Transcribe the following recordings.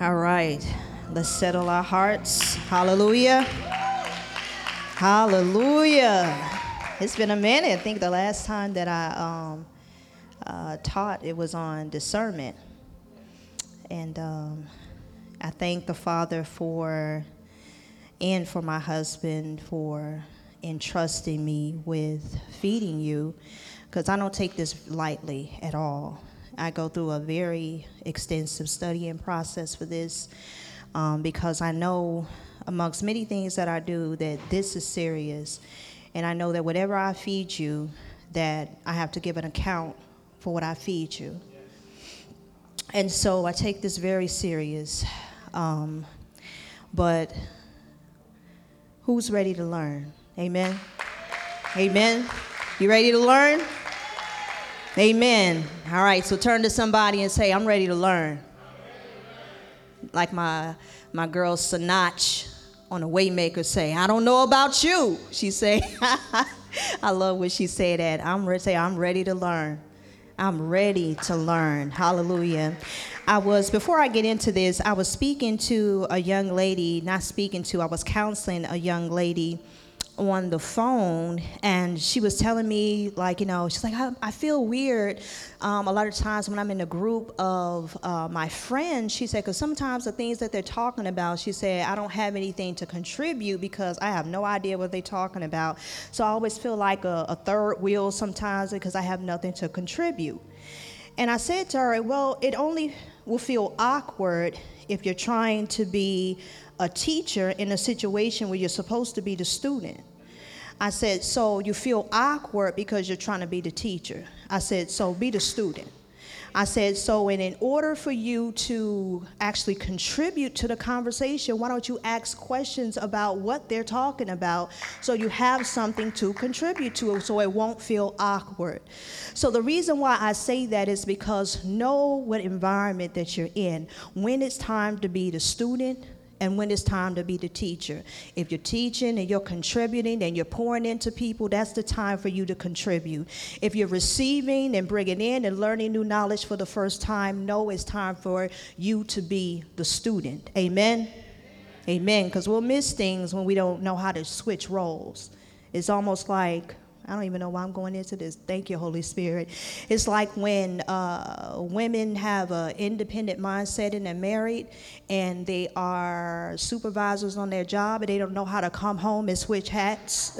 All right, let's settle our hearts. Hallelujah. Hallelujah. It's been a minute. I think the last time that I um, uh, taught, it was on discernment. And um, I thank the Father for, and for my husband for entrusting me with feeding you, because I don't take this lightly at all. I go through a very extensive studying process for this um, because I know, amongst many things that I do, that this is serious. And I know that whatever I feed you, that I have to give an account for what I feed you. And so I take this very serious. Um, but who's ready to learn? Amen. Amen. You ready to learn? Amen. All right, so turn to somebody and say, I'm ready to learn. Like my my girl Sinach on a Waymaker say, I don't know about you. She say, I love what she said that. I'm ready say, I'm ready to learn. I'm ready to learn. Hallelujah. I was, before I get into this, I was speaking to a young lady, not speaking to, I was counseling a young lady on the phone and she was telling me like you know she's like i, I feel weird. Um, a lot of times when i'm in a group of uh, my friends she said because sometimes the things that they're talking about she said i don't have anything to contribute because i have no idea what they're talking about so i always feel like a, a third wheel sometimes because i have nothing to contribute. And i said to her well it only will feel awkward if you're trying to be a teacher in a situation where you're supposed to be the student. I said, so you feel awkward because you're trying to be the teacher. I said, so be the student. I said, so and in order for you to actually contribute to the conversation, why don't you ask questions about what they're talking about so you have something to contribute to so it won't feel awkward. So the reason why I say that is because know what environment that you're in. When it's time to be the student, and when it's time to be the teacher. If you're teaching and you're contributing and you're pouring into people, that's the time for you to contribute. If you're receiving and bringing in and learning new knowledge for the first time, know it's time for you to be the student. Amen? Amen. Because we'll miss things when we don't know how to switch roles. It's almost like I don't even know why I'm going into this. Thank you, Holy Spirit. It's like when uh, women have an independent mindset and they're married and they are supervisors on their job and they don't know how to come home and switch hats.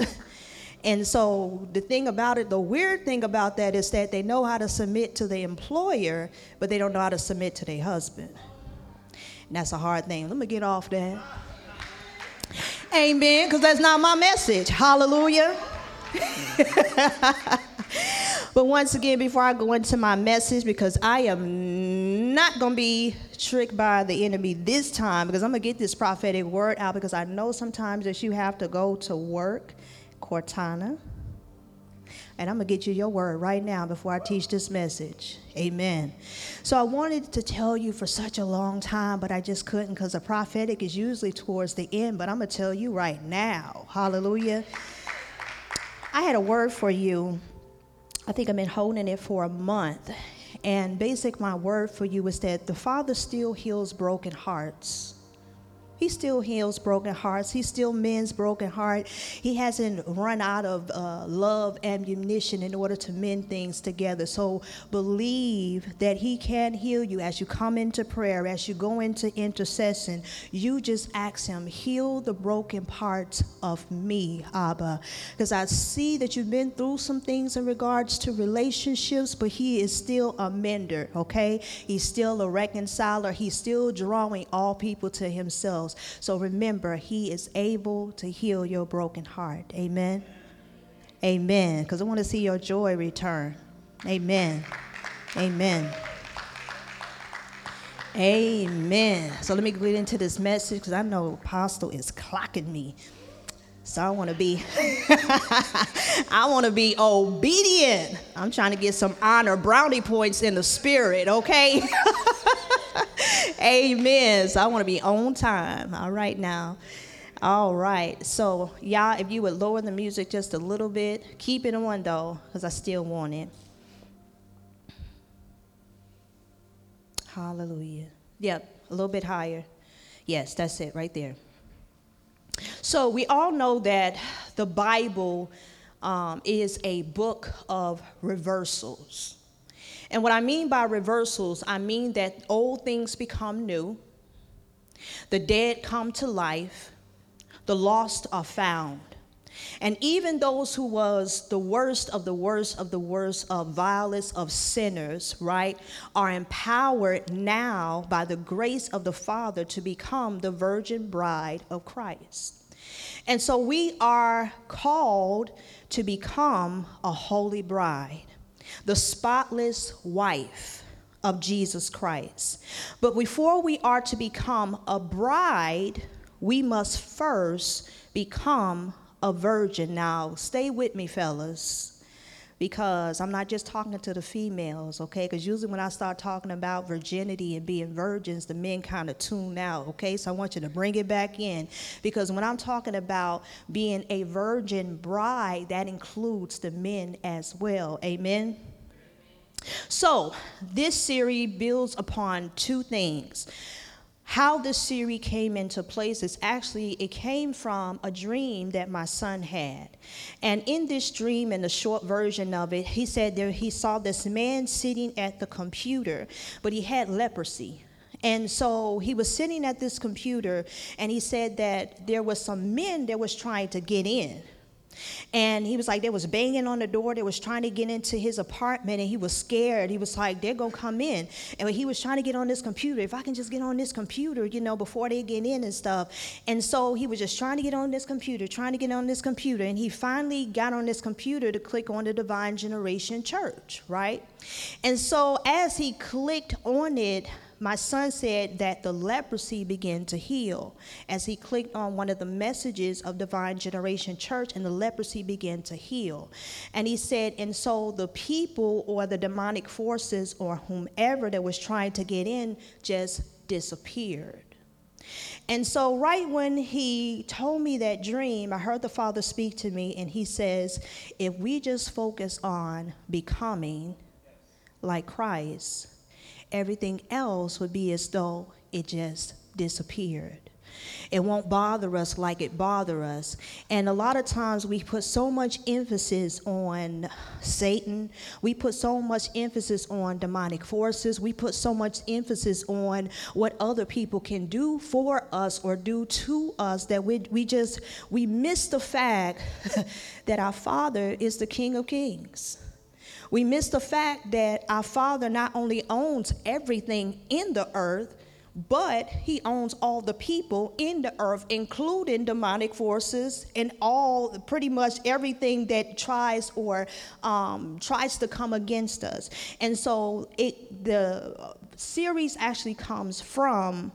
and so the thing about it, the weird thing about that is that they know how to submit to the employer, but they don't know how to submit to their husband. And that's a hard thing. Let me get off that. Amen, because that's not my message. Hallelujah. but once again, before I go into my message, because I am not going to be tricked by the enemy this time, because I'm going to get this prophetic word out, because I know sometimes that you have to go to work, Cortana. And I'm going to get you your word right now before I teach this message. Amen. So I wanted to tell you for such a long time, but I just couldn't because the prophetic is usually towards the end. But I'm going to tell you right now. Hallelujah. I had a word for you. I think I've been holding it for a month. And basic my word for you is that the Father still heals broken hearts. He still heals broken hearts. He still mends broken heart. He hasn't run out of uh, love ammunition in order to mend things together. So believe that He can heal you as you come into prayer, as you go into intercession. You just ask Him, heal the broken parts of me, Abba. Because I see that you've been through some things in regards to relationships, but He is still a mender, okay? He's still a reconciler. He's still drawing all people to Himself. So remember, He is able to heal your broken heart. Amen. Amen. Because I want to see your joy return. Amen. Amen. Amen. So let me get into this message because I know Apostle is clocking me. So I want to be I want to be obedient. I'm trying to get some honor brownie points in the spirit, okay? Amen. So I want to be on time. All right now. All right. So y'all, if you would lower the music just a little bit, keep it on though, because I still want it. Hallelujah. Yep, a little bit higher. Yes, that's it right there. So we all know that the Bible um, is a book of reversals. And what I mean by reversals, I mean that old things become new, the dead come to life, the lost are found. And even those who was the worst of the worst of the worst of vilest of sinners, right, are empowered now by the grace of the Father to become the virgin bride of Christ. And so we are called to become a holy bride, the spotless wife of Jesus Christ. But before we are to become a bride, we must first become a virgin. Now, stay with me, fellas because I'm not just talking to the females, okay? Because usually when I start talking about virginity and being virgins, the men kind of tune out, okay? So I want you to bring it back in because when I'm talking about being a virgin bride, that includes the men as well, amen? So, this series builds upon two things how this series came into place is actually it came from a dream that my son had. And in this dream in the short version of it he said there he saw this man sitting at the computer but he had leprosy. And so he was sitting at this computer and he said that there was some men that was trying to get in and he was like, they was banging on the door. They was trying to get into his apartment, and he was scared. He was like, they're gonna come in. And he was trying to get on this computer. If I can just get on this computer, you know, before they get in and stuff. And so he was just trying to get on this computer, trying to get on this computer. And he finally got on this computer to click on the Divine Generation Church, right? And so as he clicked on it, my son said that the leprosy began to heal as he clicked on one of the messages of Divine Generation Church, and the leprosy began to heal. And he said, and so the people or the demonic forces or whomever that was trying to get in just disappeared. And so, right when he told me that dream, I heard the Father speak to me, and he says, If we just focus on becoming like Christ, everything else would be as though it just disappeared. It won't bother us like it bothers us. And a lot of times we put so much emphasis on Satan. We put so much emphasis on demonic forces. We put so much emphasis on what other people can do for us or do to us that we, we just we miss the fact that our Father is the King of Kings. We miss the fact that our Father not only owns everything in the earth, but he owns all the people in the earth, including demonic forces and all pretty much everything that tries or um, tries to come against us. And so it the series actually comes from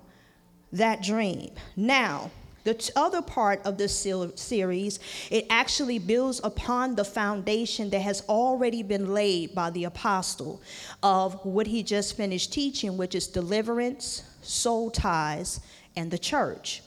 that dream. Now, the other part of this series, it actually builds upon the foundation that has already been laid by the apostle of what he just finished teaching, which is deliverance, soul ties, and the church.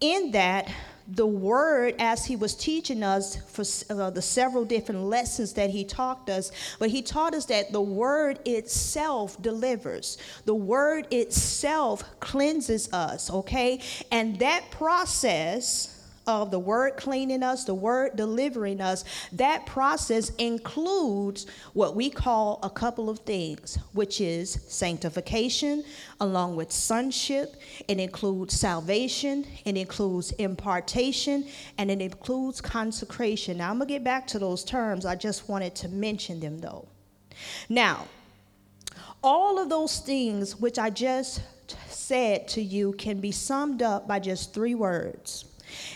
In that, the word as he was teaching us for uh, the several different lessons that he taught us but he taught us that the word itself delivers. The word itself cleanses us okay? And that process of the word cleaning us, the word delivering us, that process includes what we call a couple of things, which is sanctification along with sonship. It includes salvation, it includes impartation, and it includes consecration. Now, I'm going to get back to those terms. I just wanted to mention them though. Now, all of those things which I just said to you can be summed up by just three words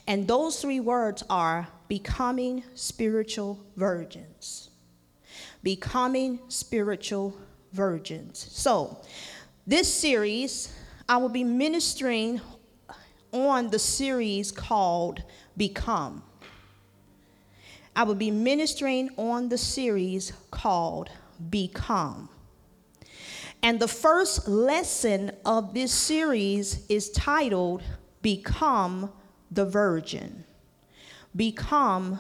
and those three words are becoming spiritual virgins. Becoming spiritual virgins. So, this series, I will be ministering on the series called Become. I will be ministering on the series called Become. And the first lesson of this series is titled Become the virgin. Become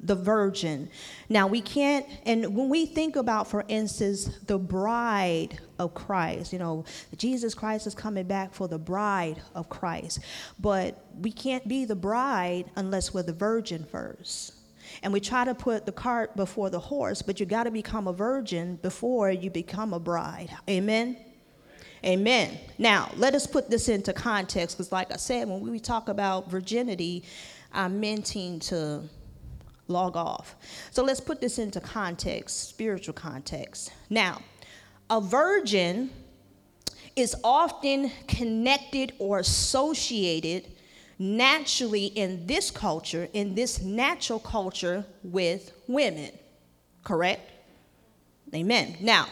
the virgin. Now, we can't, and when we think about, for instance, the bride of Christ, you know, Jesus Christ is coming back for the bride of Christ, but we can't be the bride unless we're the virgin first. And we try to put the cart before the horse, but you got to become a virgin before you become a bride. Amen? Amen. Now, let us put this into context because, like I said, when we talk about virginity, I'm meaning to log off. So let's put this into context, spiritual context. Now, a virgin is often connected or associated naturally in this culture, in this natural culture, with women. Correct? Amen. Now,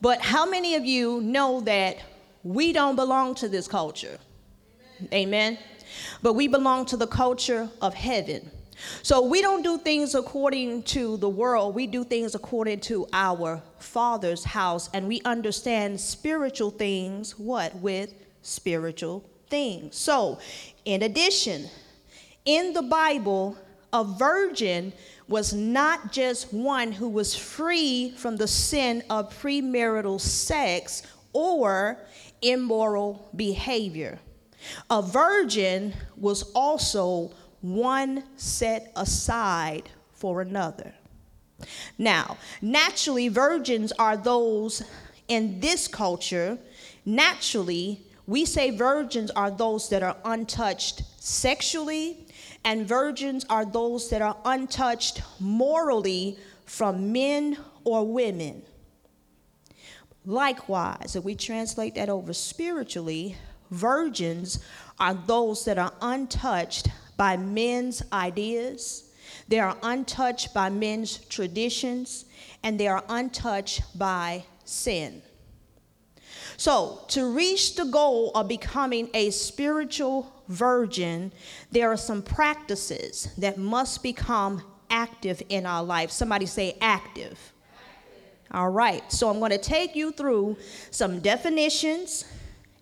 but how many of you know that we don't belong to this culture? Amen. Amen. But we belong to the culture of heaven. So we don't do things according to the world. We do things according to our Father's house. And we understand spiritual things, what? With spiritual things. So, in addition, in the Bible, a virgin was not just one who was free from the sin of premarital sex or immoral behavior. A virgin was also one set aside for another. Now, naturally, virgins are those in this culture, naturally, we say virgins are those that are untouched sexually, and virgins are those that are untouched morally from men or women. Likewise, if we translate that over spiritually, virgins are those that are untouched by men's ideas, they are untouched by men's traditions, and they are untouched by sin. So, to reach the goal of becoming a spiritual virgin, there are some practices that must become active in our life. Somebody say active. active. All right, so I'm going to take you through some definitions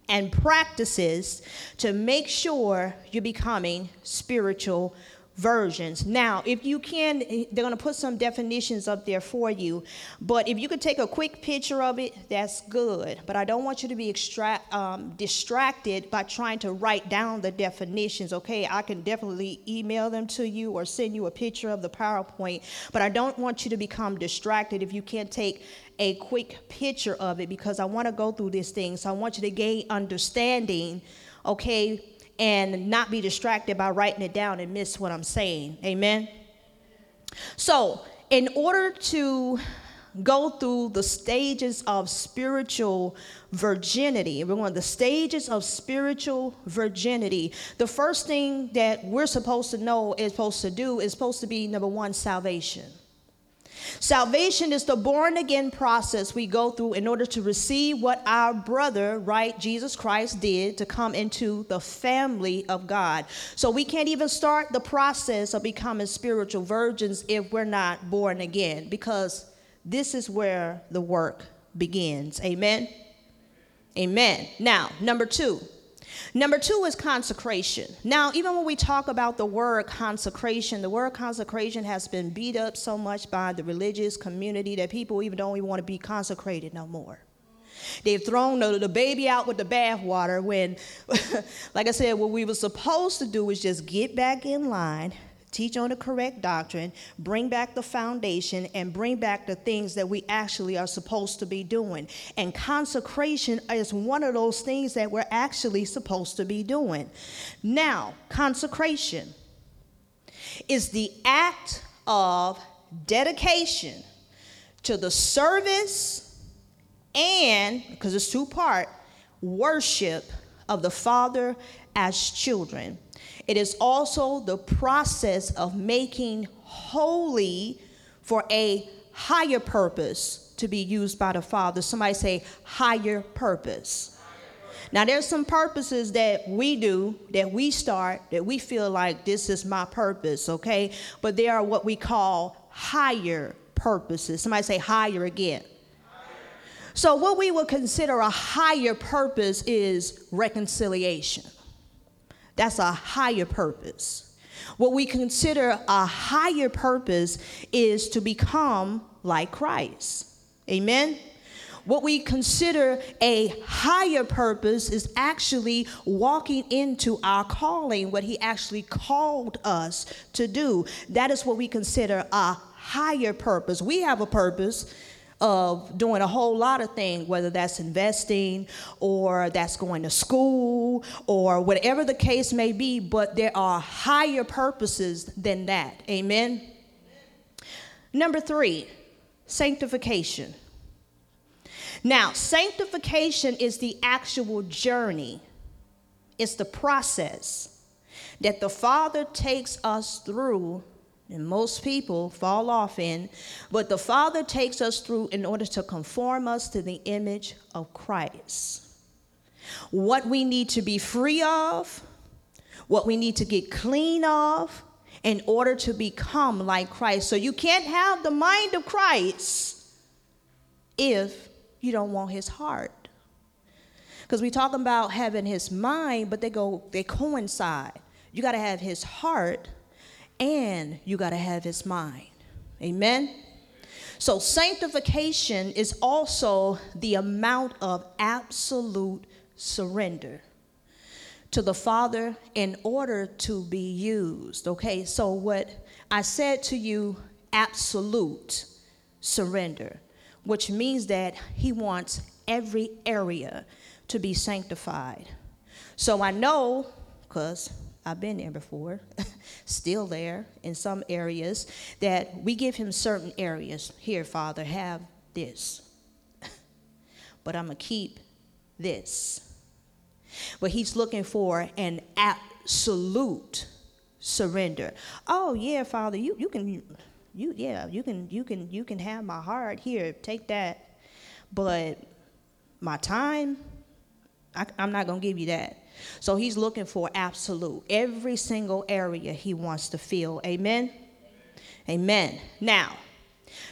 and practices to make sure you're becoming spiritual versions. Now, if you can, they're going to put some definitions up there for you. But if you could take a quick picture of it, that's good. But I don't want you to be extract, um, distracted by trying to write down the definitions. Okay, I can definitely email them to you or send you a picture of the PowerPoint. But I don't want you to become distracted if you can't take a quick picture of it because I want to go through this thing. So I want you to gain understanding. Okay and not be distracted by writing it down and miss what I'm saying. Amen. So, in order to go through the stages of spiritual virginity. We're going the stages of spiritual virginity. The first thing that we're supposed to know is supposed to do is supposed to be number one, salvation. Salvation is the born again process we go through in order to receive what our brother, right, Jesus Christ did to come into the family of God. So we can't even start the process of becoming spiritual virgins if we're not born again because this is where the work begins. Amen. Amen. Now, number 2. Number two is consecration. Now, even when we talk about the word consecration, the word consecration has been beat up so much by the religious community that people even don't even want to be consecrated no more. They've thrown the, the baby out with the bathwater when, like I said, what we were supposed to do is just get back in line, teach on the correct doctrine, bring back the foundation, and bring back the things that we actually are supposed to be doing. And consecration is one of those things that we're actually supposed to be doing. Now, consecration is the act of dedication to the service and, because it's two part, worship of the Father as children. It is also the process of making holy for a higher purpose to be used by the Father. Somebody say, higher purpose. Now, there's some purposes that we do, that we start, that we feel like this is my purpose, okay? But there are what we call higher purposes. Somebody say higher again. So, what we would consider a higher purpose is reconciliation. That's a higher purpose. What we consider a higher purpose is to become like Christ. Amen. What we consider a higher purpose is actually walking into our calling, what He actually called us to do. That is what we consider a higher purpose. We have a purpose of doing a whole lot of things, whether that's investing or that's going to school or whatever the case may be, but there are higher purposes than that. Amen. Number three, sanctification. Now, sanctification is the actual journey, it's the process that the Father takes us through, and most people fall off in, but the Father takes us through in order to conform us to the image of Christ. What we need to be free of, what we need to get clean of, in order to become like Christ. So you can't have the mind of Christ if you don't want his heart. Because we talk about having his mind, but they go, they coincide. You got to have his heart and you got to have his mind. Amen? So, sanctification is also the amount of absolute surrender to the Father in order to be used. Okay, so what I said to you, absolute surrender which means that he wants every area to be sanctified. So I know, because I've been there before, still there in some areas, that we give him certain areas. Here, Father, have this. but I'm going to keep this. But he's looking for an absolute surrender. Oh, yeah, Father, you, you can you yeah, you can you can you can have my heart here, take that. But my time, I, I'm not gonna give you that. So he's looking for absolute. Every single area he wants to fill. Amen. Amen. Now,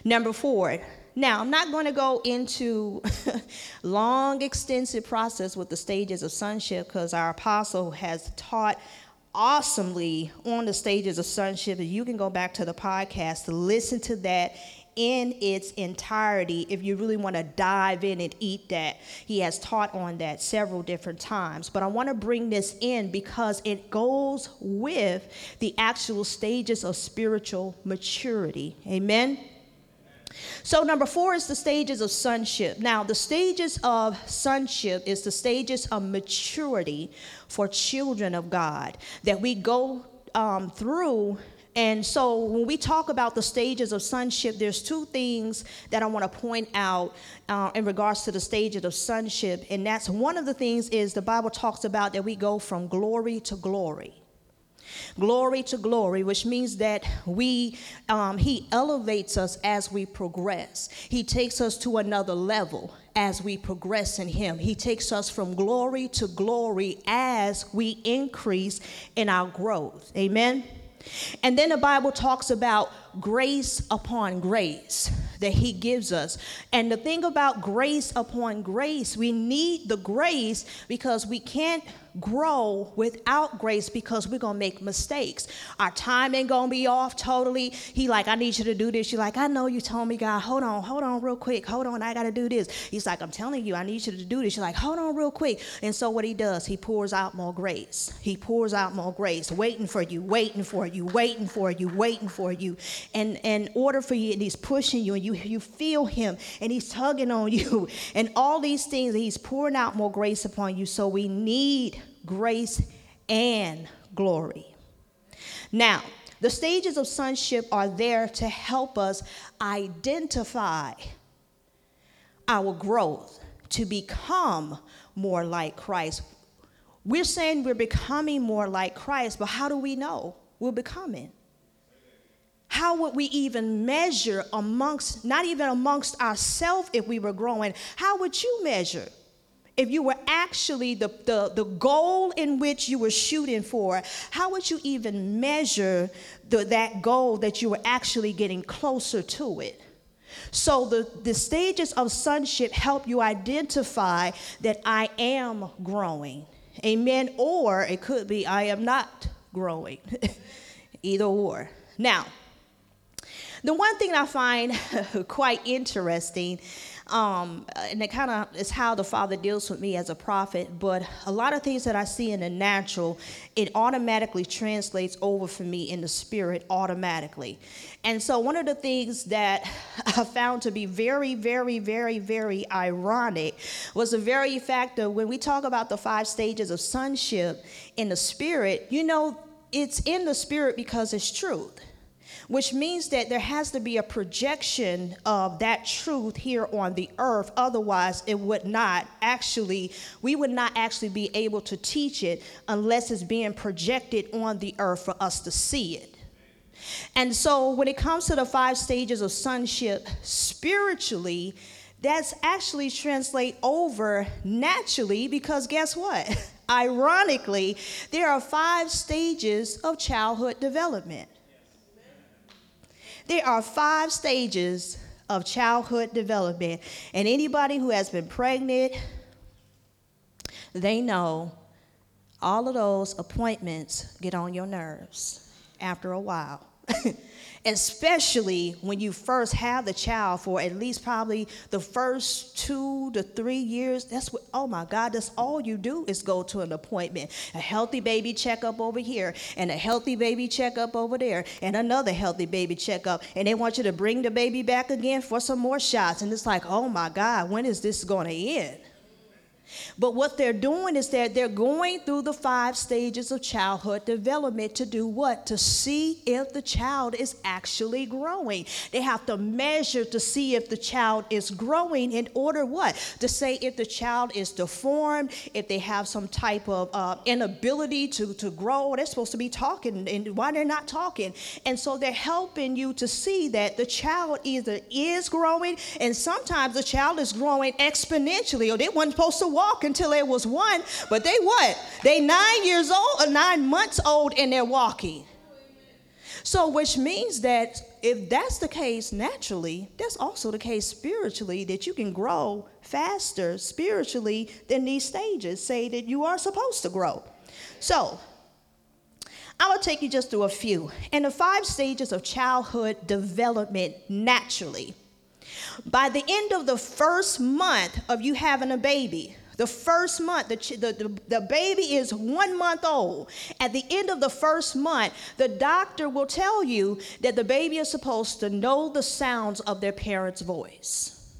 number four. Now, I'm not going to go into long, extensive process with the stages of sonship because our apostle has taught awesomely on the stages of sonship. You can go back to the podcast to listen to that in its entirety if you really want to dive in and eat that. He has taught on that several different times. But I want to bring this in because it goes with the actual stages of spiritual maturity. Amen. So, number four is the stages of sonship. Now, the stages of sonship is the stages of maturity for children of God that we go um, through. And so, when we talk about the stages of sonship, there's two things that I want to point out uh, in regards to the stages of sonship. And that's one of the things is the Bible talks about that we go from glory to glory glory to glory, which means that we, um, He elevates us as we progress. He takes us to another level as we progress in Him. He takes us from glory to glory as we increase in our growth. Amen. And then the Bible talks about grace upon grace that He gives us. And the thing about grace upon grace, we need the grace because we can't grow without grace because we're gonna make mistakes. Our time ain't gonna be off totally. He like, I need you to do this. You're like, I know you told me, God, hold on, hold on real quick. Hold on, I gotta do this. He's like, I'm telling you, I need you to do this. You're like, hold on real quick. And so what he does, he pours out more grace. He pours out more grace, waiting for you, waiting for you, waiting for you, waiting for you. And in order for you, and he's pushing you, and you you feel him, and he's tugging on you, and all these things, he's pouring out more grace upon you. So we need grace, and glory. Now, the stages of sonship are there to help us identify our growth to become more like Christ. We're saying we're becoming more like Christ, but how do we know we're becoming? How would we even measure amongst, not even amongst ourselves if we were growing? How would you measure? if you were actually the, the, the goal in which you were shooting for, how would you even measure the, that goal that you were actually getting closer to it? So the, the stages of sonship help you identify that I am growing. Amen. Or it could be I am not growing. either or. Now, the one thing I find quite interesting, um, and it kind of is how the Father deals with me as a prophet, but a lot of things that I see in the natural, it automatically translates over for me in the spirit automatically. And so, one of the things that I found to be very, very, very, very ironic was the very fact that when we talk about the five stages of sonship in the spirit, you know, it's in the spirit because it's truth which means that there has to be a projection of that truth here on the earth. Otherwise, it would not actually, we would not actually be able to teach it unless it's being projected on the earth for us to see it. And so, when it comes to the five stages of sonship spiritually, that's actually translate over naturally because guess what? Ironically, there are five stages of childhood development. There are five stages of childhood development. And anybody who has been pregnant, they know all of those appointments get on your nerves after a while. especially when you first have the child for at least probably the first two to three years. That's what, oh my God, that's all you do is go to an appointment. A healthy baby checkup over here, and a healthy baby checkup over there, and another healthy baby checkup. And they want you to bring the baby back again for some more shots. And it's like, oh my God, when is this going to end? But what they're doing is that they're going through the five stages of childhood development to do what? To see if the child is actually growing. They have to measure to see if the child is growing in order what? To say if the child is deformed, if they have some type of uh, inability to, to grow. They're supposed to be talking and why they're not talking. And so they're helping you to see that the child either is growing and sometimes the child is growing exponentially or they weren't supposed to walk until they was one, but they what? They nine years old or nine months old and they're walking. So, which means that if that's the case naturally, that's also the case spiritually, that you can grow faster spiritually than these stages say that you are supposed to grow. So, I will take you just through a few. In the five stages of childhood development naturally, by the end of the first month of you having a baby, the first month, the, the, the, baby is one month old. At the end of the first month, the doctor will tell you that the baby is supposed to know the sounds of their parent's voice.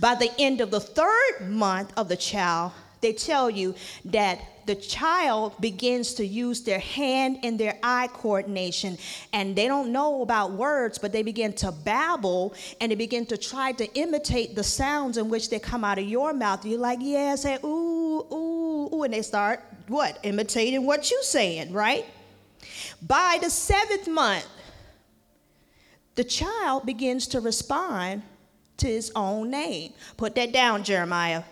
By the end of the third month of the child, they tell you that the child begins to use their hand and their eye coordination. And they don't know about words but they begin to babble and they begin to try to imitate the sounds in which they come out of your mouth. You're like yeah say ooh ooh ooh and they start what imitating what you're saying right? By the seventh month the child begins to respond to his own name. Put that down jeremiah.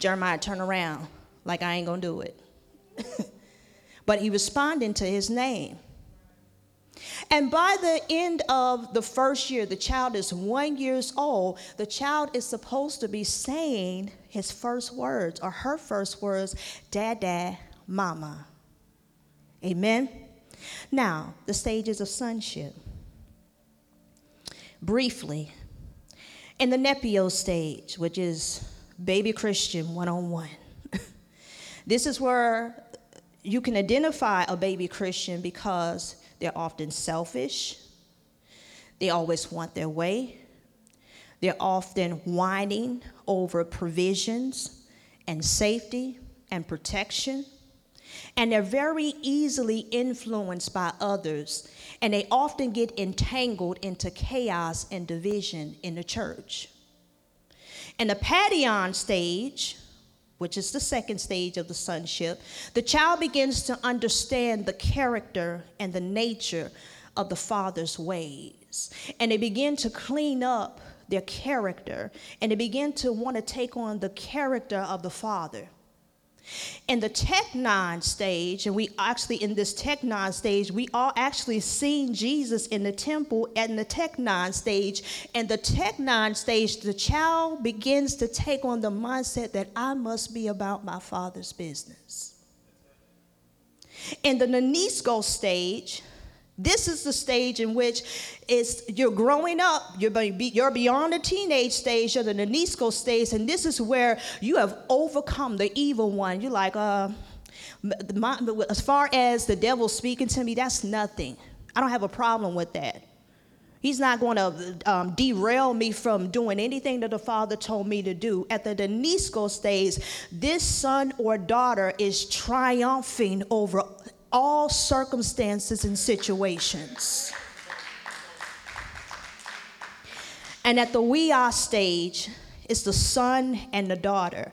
Jeremiah, turn around, like I ain't gonna do it. but he responding to his name. And by the end of the first year, the child is one years old. The child is supposed to be saying his first words or her first words, dad, dad, mama. Amen. Now, the stages of sonship. Briefly, in the Nepio stage, which is Baby Christian one on one. This is where you can identify a baby Christian because they're often selfish, they always want their way, they're often whining over provisions and safety and protection. And they're very easily influenced by others, and they often get entangled into chaos and division in the church. In the Paidion stage, which is the second stage of the sonship, the child begins to understand the character and the nature of the father's ways. And they begin to clean up their character and they begin to want to take on the character of the father. In the teknon stage, and we actually in this teknon stage, we all actually seen Jesus in the temple in the teknon stage. And the teknon stage, the child begins to take on the mindset that I must be about my father's business. In the Nenisco stage, this is the stage in which it's, you're growing up, you're, you're beyond the teenage stage, you're the Nenisco stage, and this is where you have overcome the evil one. You're like, uh, my, as far as the devil speaking to me, that's nothing. I don't have a problem with that. He's not going to um, derail me from doing anything that the Father told me to do. At the Nenisco stage, this son or daughter is triumphing over all circumstances and situations. And at the Huios stage, it's the son and the daughter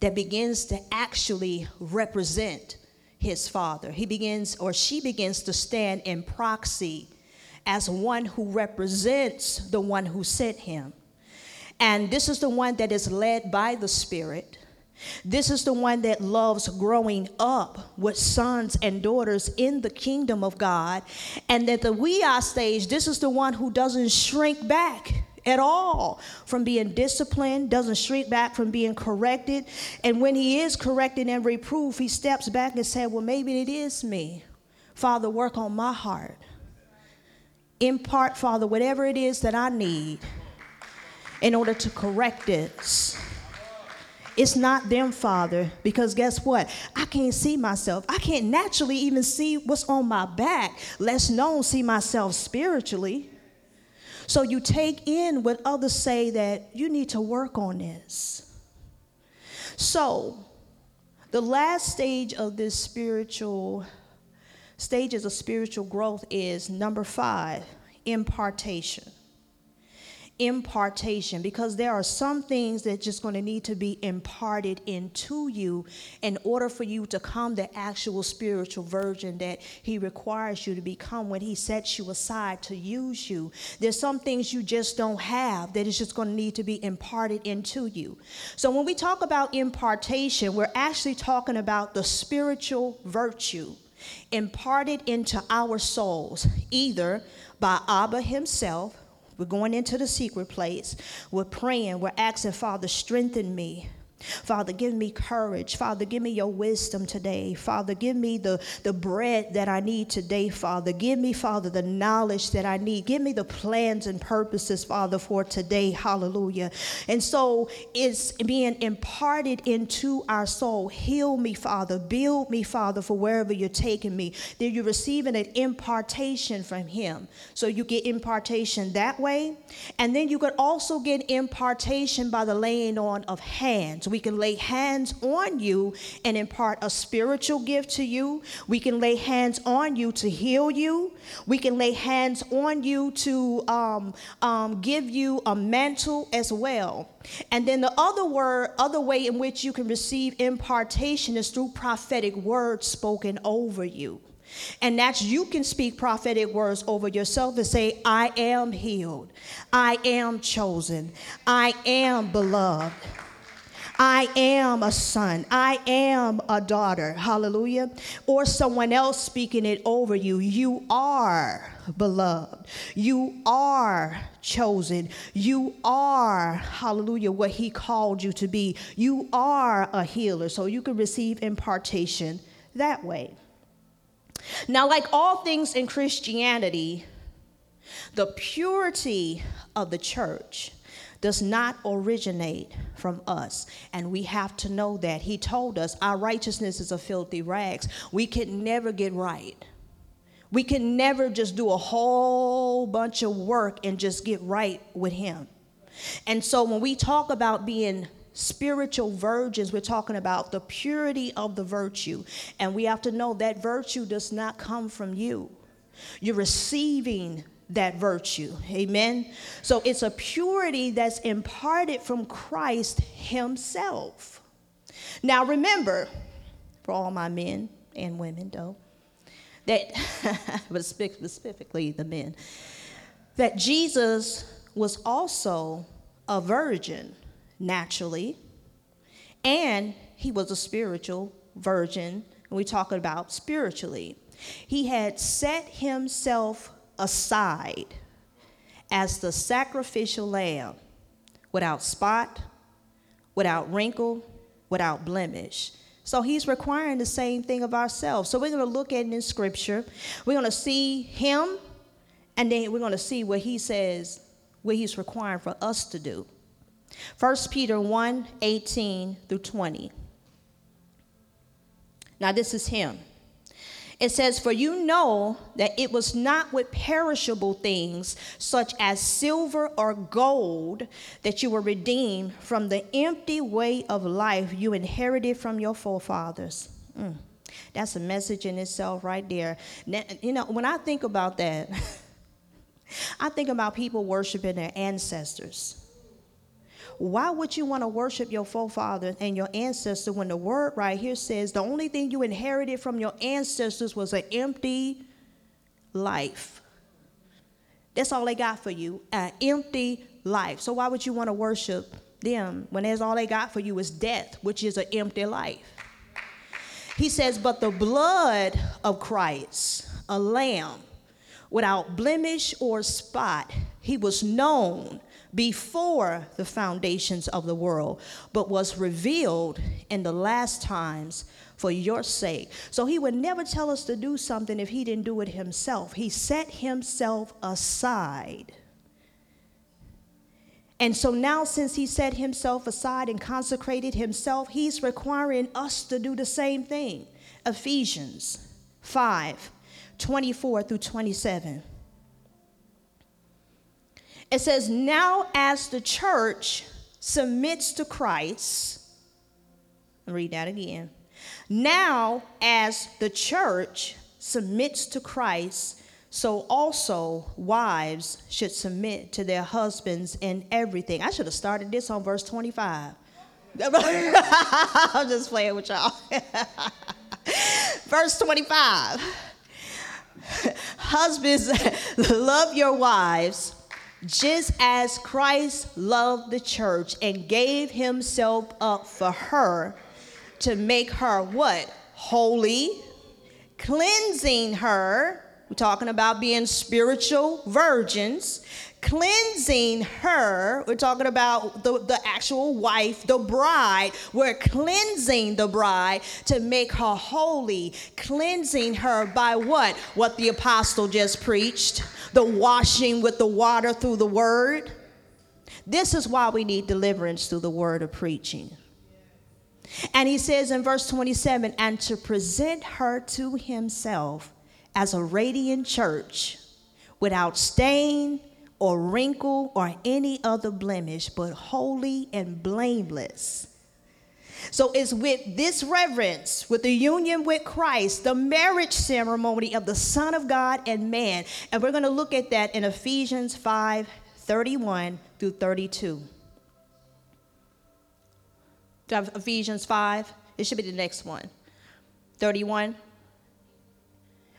that begins to actually represent his father. He begins, or she begins to stand in proxy as one who represents the one who sent him. And this is the one that is led by the Spirit. This is the one that loves growing up with sons and daughters in the kingdom of God. And at the Huios stage, this is the one who doesn't shrink back at all from being disciplined, doesn't shrink back from being corrected. And when he is corrected and reproved, he steps back and says, Well, maybe it is me. Father, work on my heart. Impart, Father, whatever it is that I need in order to correct this. It's not them, Father, because guess what? I can't see myself. I can't naturally even see what's on my back, less known see myself spiritually. So you take in what others say that you need to work on this. So, the last stage of this spiritual stages of spiritual growth is number five impartation impartation because there are some things that just going to need to be imparted into you in order for you to come the actual spiritual virgin that he requires you to become when he sets you aside to use you. There's some things you just don't have that is just going to need to be imparted into you. So when we talk about impartation we're actually talking about the spiritual virtue imparted into our souls either by abba himself we're going into the secret place. We're praying. We're asking, Father, strengthen me. Father, give me courage. Father, give me your wisdom today. Father, give me the, the bread that I need today, Father. Give me, Father, the knowledge that I need. Give me the plans and purposes, Father, for today. Hallelujah. And so it's being imparted into our soul. Heal me, Father. Build me, Father, for wherever you're taking me. Then you're receiving an impartation from Him. So you get impartation that way. And then you could also get impartation by the laying on of hands. We can lay hands on you and impart a spiritual gift to you. We can lay hands on you to heal you. We can lay hands on you to um, um, give you a mantle as well. And then the other word, other way in which you can receive impartation is through prophetic words spoken over you. And that's you can speak prophetic words over yourself and say, I am healed. I am chosen. I am beloved. I am a son. I am a daughter. Hallelujah. Or someone else speaking it over you. You are beloved. You are chosen. You are, hallelujah, what he called you to be. You are a healer. So you can receive impartation that way. Now, like all things in Christianity, the purity of the church does not originate from us. And we have to know that. He told us our righteousness is a filthy rags. We can never get right. We can never just do a whole bunch of work and just get right with Him. And so when we talk about being spiritual virgins, we're talking about the purity of the virtue. And we have to know that virtue does not come from you. You're receiving that virtue. Amen. So it's a purity that's imparted from Christ Himself. Now remember, for all my men and women, though, that, but specifically the men, that Jesus was also a virgin naturally, and he was a spiritual virgin. And we talk about spiritually. He had set himself aside as the sacrificial lamb without spot, without wrinkle, without blemish, So he's requiring the same thing of ourselves. So we're going to look at it in scripture. We're going to see him, and then we're going to see what he says, what he's requiring for us to do. 1 Peter 1 18 through 20. Now, this is him. It says, For you know that it was not with perishable things, such as silver or gold, that you were redeemed from the empty way of life you inherited from your forefathers. Mm. That's a message in itself right there. Now, you know, when I think about that, I think about people worshiping their ancestors. Why would you want to worship your forefather and your ancestor when the word right here says the only thing you inherited from your ancestors was an empty life? That's all they got for you, an empty life. So why would you want to worship them when that's all they got for you is death, which is an empty life? He says, But the blood of Christ, a lamb without blemish or spot, he was known before the foundations of the world, but was revealed in the last times for your sake. So he would never tell us to do something if he didn't do it himself. He set himself aside. And so now, since he set himself aside and consecrated himself, he's requiring us to do the same thing. Ephesians 5 24 through 27. It says, Now as the church submits to Christ, read that again. Now as the church submits to Christ, so also wives should submit to their husbands in everything. I should have started this on verse 25. I'm just playing with y'all. verse 25. Husbands, love your wives just as Christ loved the church and gave himself up for her to make her what? Holy, cleansing her. We're talking about being spiritual virgins, cleansing her. We're talking about the, the actual wife, the bride. We're cleansing the bride to make her holy, cleansing her by what? What the apostle just preached the washing with the water through the word. This is why we need deliverance through the word of preaching. And he says in verse 27 and to present her to himself as a radiant church without stain or wrinkle or any other blemish, but holy and blameless. So it's with this reverence, with the union with Christ, the marriage ceremony of the Son of God and man. And we're going to look at that in Ephesians 5 31 through 32. Ephesians 5, it should be the next one. 31.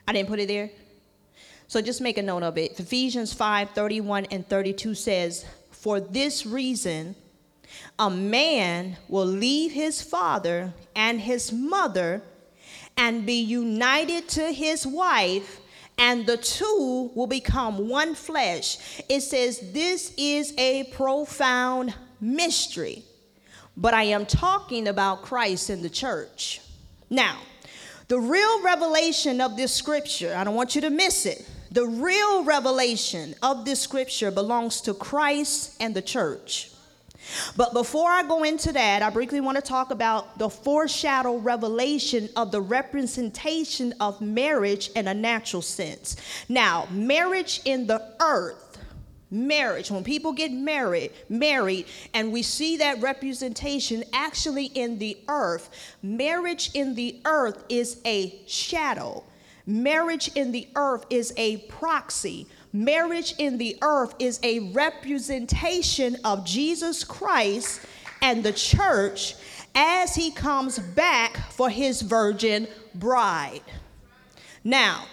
I didn't put it there. So just make a note of it. Ephesians 5 31 and 32 says, For this reason, a man will leave his father and his mother and be united to his wife, and the two will become one flesh. It says, This is a profound mystery, but I am talking about Christ in the church. Now, the real revelation of this scripture, I don't want you to miss it. The real revelation of this scripture belongs to Christ and the church. But before I go into that, I briefly want to talk about the foreshadow revelation of the representation of marriage in a natural sense. Now, marriage in the earth marriage when people get married married and we see that representation actually in the earth marriage in the earth is a shadow marriage in the earth is a proxy Marriage in the earth is a representation of Jesus Christ and the church as he comes back for his virgin bride. Now,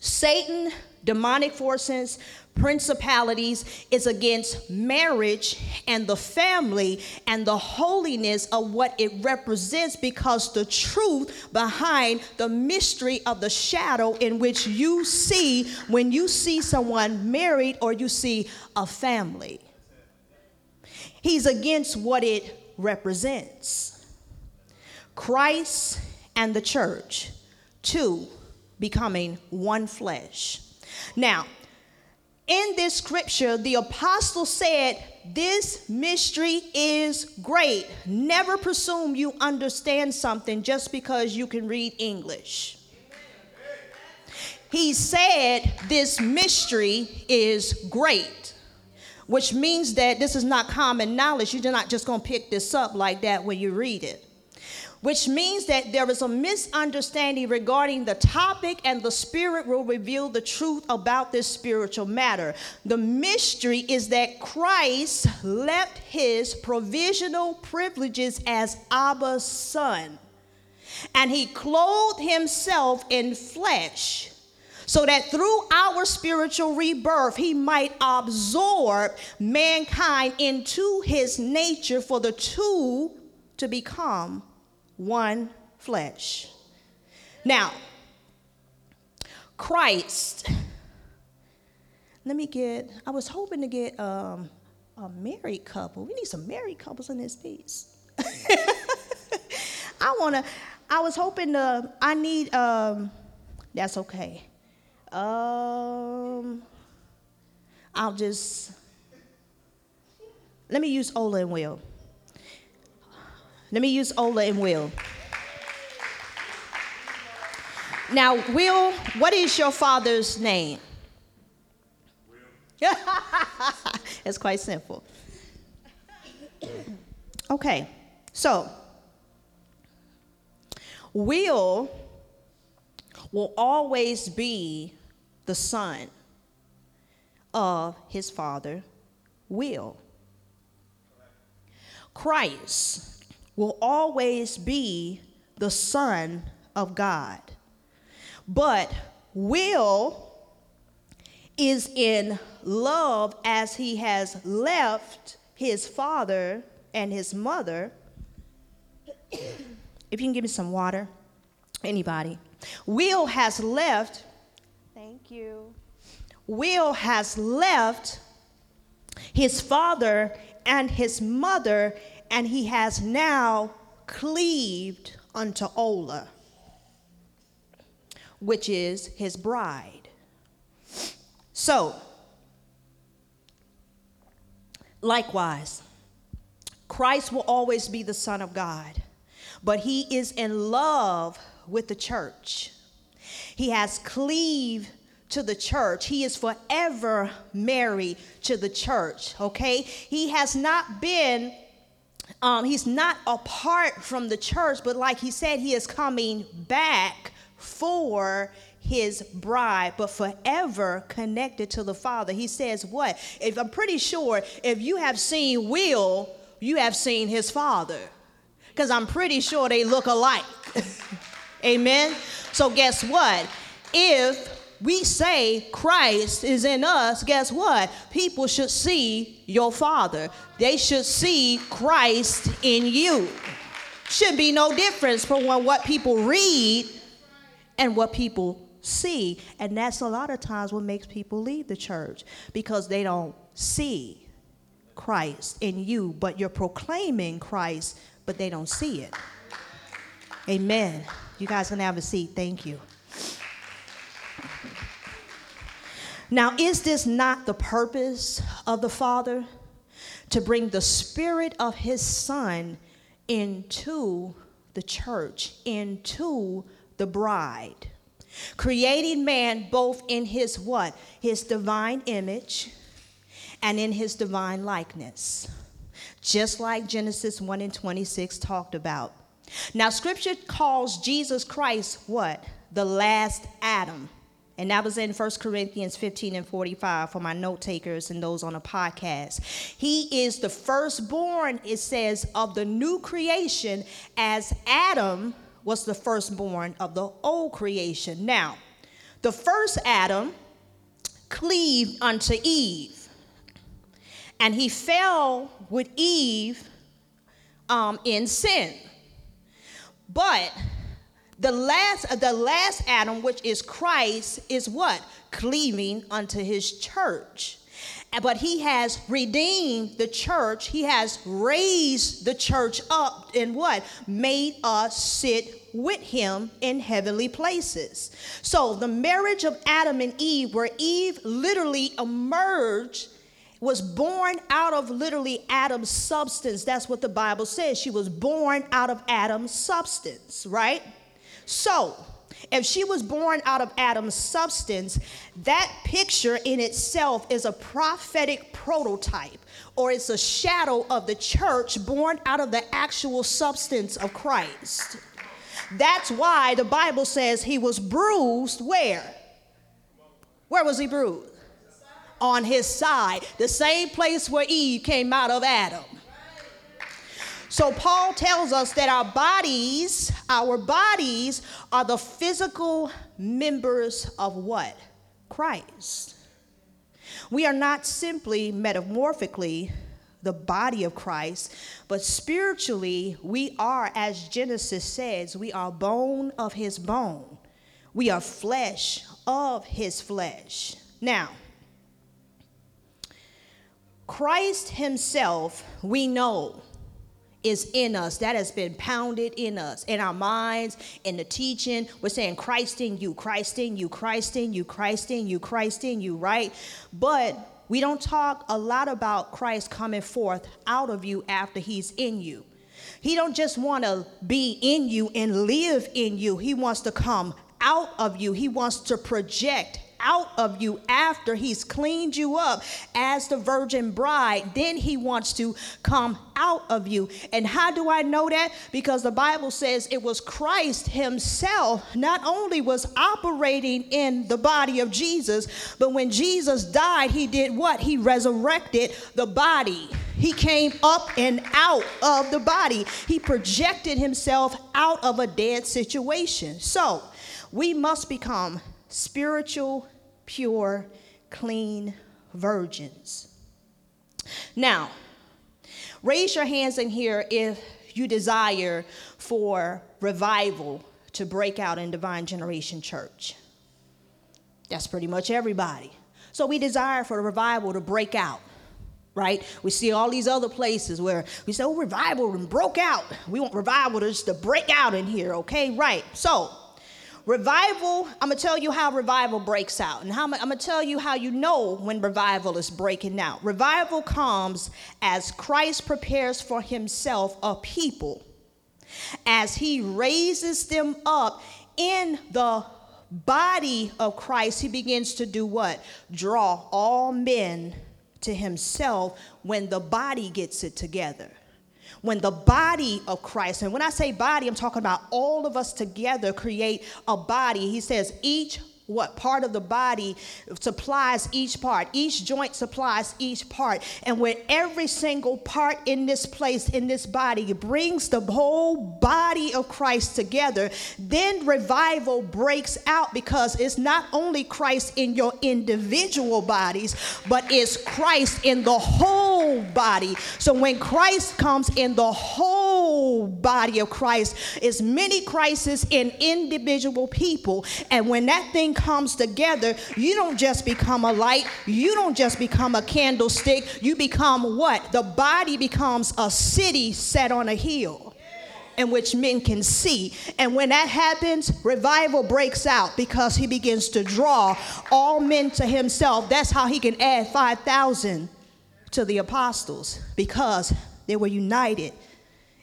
Satan, demonic forces, principalities is against marriage and the family and the holiness of what it represents because the truth behind the mystery of the shadow in which you see when you see someone married or you see a family. He's against what it represents. Christ and the church, two becoming one flesh. Now, in this scripture, the apostle said, This mystery is great. Never presume you understand something just because you can read English. He said, This mystery is great, which means that this is not common knowledge. You're not just going to pick this up like that when you read it which means that there is a misunderstanding regarding the topic, and the Spirit will reveal the truth about this spiritual matter. The mystery is that Christ left his provisional privileges as Abba's son, and he clothed himself in flesh. So that through our spiritual rebirth, he might absorb mankind into his nature for the two to become one flesh. Now, Christ, let me get, I was hoping to get um, a married couple. We need some married couples in this piece. I want to, I was hoping to, I need, um, that's okay. Um, I'll just, let me use Ola and Will. Let me use Ola and Will. Now, Will, what is your father's name? Will. it's quite simple. Okay, so Will will always be the son of his father, Will. Christ will always be the Son of God. But will is in love as he has left his father and his mother. if you can give me some water, anybody. Will has left, thank you. Will has left his father and his mother and he has now cleaved unto Ola, which is his bride. So, likewise, Christ will always be the Son of God, but he is in love with the church. He has cleaved to the church. He is forever married to the church, okay? He has not been um, he's not apart from the church, but like he said, he is coming back for his bride, but forever connected to the Father. He says, What? If I'm pretty sure if you have seen Will, you have seen his father. Because I'm pretty sure they look alike. Amen. So, guess what? If we say Christ is in us, guess what? People should see your Father. They should see Christ in you. Should be no difference from what people read and what people see. And that's a lot of times what makes people leave the church because they don't see Christ in you, but you're proclaiming Christ, but they don't see it. Amen. You guys can have a seat. Thank you. Now, is this not the purpose of the Father? To bring the Spirit of His Son into the church, into the bride. Creating man both in his what? His divine image and in his divine likeness. Just like Genesis 1 and 26 talked about. Now, scripture calls Jesus Christ what? The last Adam. And that was in 1 Corinthians 15 and 45 for my note takers and those on the podcast. He is the firstborn, it says, of the new creation, as Adam was the firstborn of the old creation. Now, the first Adam cleaved unto Eve, and he fell with Eve um, in sin. But the last, uh, the last Adam, which is Christ, is what? Cleaving unto his church. but he has redeemed the church. He has raised the church up and what? Made us sit with him in heavenly places. So the marriage of Adam and Eve, where Eve literally emerged, was born out of literally Adam's substance. That's what the Bible says. She was born out of Adam's substance, right? So, if she was born out of Adam's substance, that picture in itself is a prophetic prototype or it's a shadow of the church born out of the actual substance of Christ. That's why the Bible says he was bruised where? Where was he bruised? On his side, the same place where Eve came out of Adam. So Paul tells us that our bodies, our bodies are the physical members of what? Christ. We are not simply metamorphically the body of Christ, but spiritually, we are, as Genesis says, we are bone of his bone. We are flesh of his flesh. Now, Christ himself, we know, is in us. That has been pounded in us, in our minds, in the teaching. We're saying Christ in you, Christ in you, Christ in you, Christ in you, Christ in you, right? But we don't talk a lot about Christ coming forth out of you after he's in you. He don't just want to be in you and live in you. He wants to come out of you. He wants to project out of you after he's cleaned you up as the virgin bride. Then he wants to come out of you. And how do I know that? Because the Bible says it was Christ himself not only was operating in the body of Jesus, but when Jesus died, he did what? He resurrected the body. He came up and out of the body. He projected himself out of a dead situation. So, we must become spiritual, pure, clean virgins. Now, raise your hands in here if you desire for revival to break out in Divine Generation Church. That's pretty much everybody. So we desire for the revival to break out, right? We see all these other places where we say, oh, revival broke out. We want revival to just to break out in here, okay? Right. So Revival, I'm gonna tell you how revival breaks out, and how, I'm gonna tell you how you know when revival is breaking out. Revival comes as Christ prepares for himself a people, as he raises them up in the body of Christ, he begins to do what? Draw all men to himself when the body gets it together when the body of Christ, and when I say body, I'm talking about all of us together create a body. He says each what part of the body supplies each part. Each joint supplies each part. And when every single part in this place, in this body, brings the whole body of Christ together, then revival breaks out because it's not only Christ in your individual bodies, but it's Christ in the whole body. So when Christ comes in the whole body of Christ, it's many crises in individual people. And when that thing comes together, you don't just become a light, you don't just become a candlestick, you become what? The body becomes a city set on a hill in which men can see. And when that happens, revival breaks out because he begins to draw all men to himself. That's how he can add 5,000 to the apostles because they were united.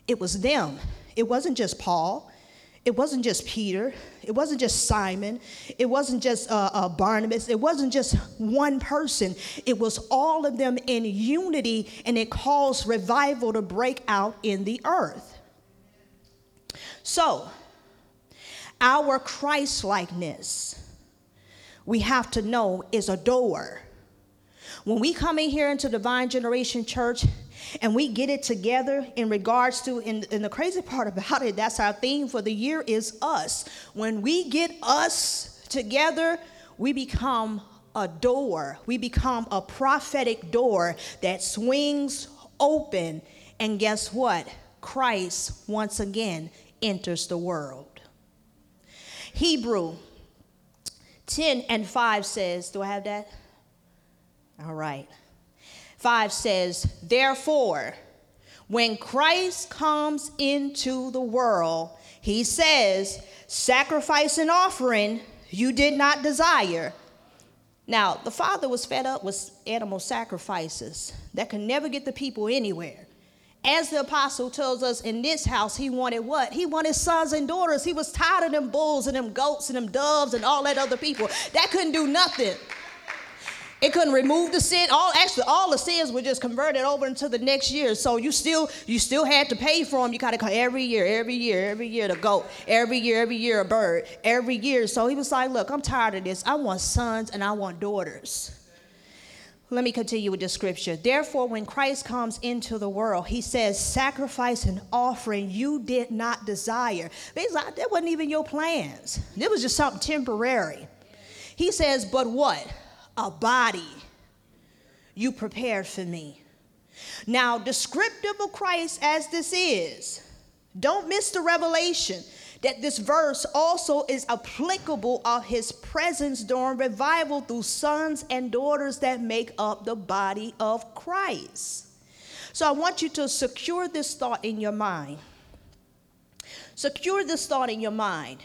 It was them, it wasn't just Paul, it wasn't just Peter, it wasn't just Simon, it wasn't just uh, uh, Barnabas, it wasn't just one person. It was all of them in unity, and it caused revival to break out in the earth. So, our Christ likeness, we have to know, is a door. When we come in here into Divine Generation Church, and we get it together in regards to and, and the crazy part about it that's our theme for the year is us. When we get us together we become a door. We become a prophetic door that swings open. And guess what? Christ once again enters the world. Hebrew 10 and 5 says do i have that? All right 5 says, Therefore, when Christ comes into the world, he says, Sacrifice and offering you did not desire. Now, the Father was fed up with animal sacrifices that could never get the people anywhere. As the apostle tells us in this house, he wanted what? He wanted sons and daughters. He was tired of them bulls and them goats and them doves and all that other people. That couldn't do nothing. It couldn't remove the sin. All actually, all the sins were just converted over into the next year. So you still, you still had to pay for them. You got to come every year, every year, every year the goat, every year, every year a bird, every year. So he was like, "Look, I'm tired of this. I want sons and I want daughters." Let me continue with the scripture. Therefore, when Christ comes into the world, he says, Sacrifice and offering you did not desire. Basically, that wasn't even your plans. It was just something temporary. He says, But what? A body you prepared for me. Now, descriptive of Christ as this is, don't miss the revelation that this verse also is applicable of his presence during revival through sons and daughters that make up the body of Christ. So I want you to secure this thought in your mind. Secure this thought in your mind.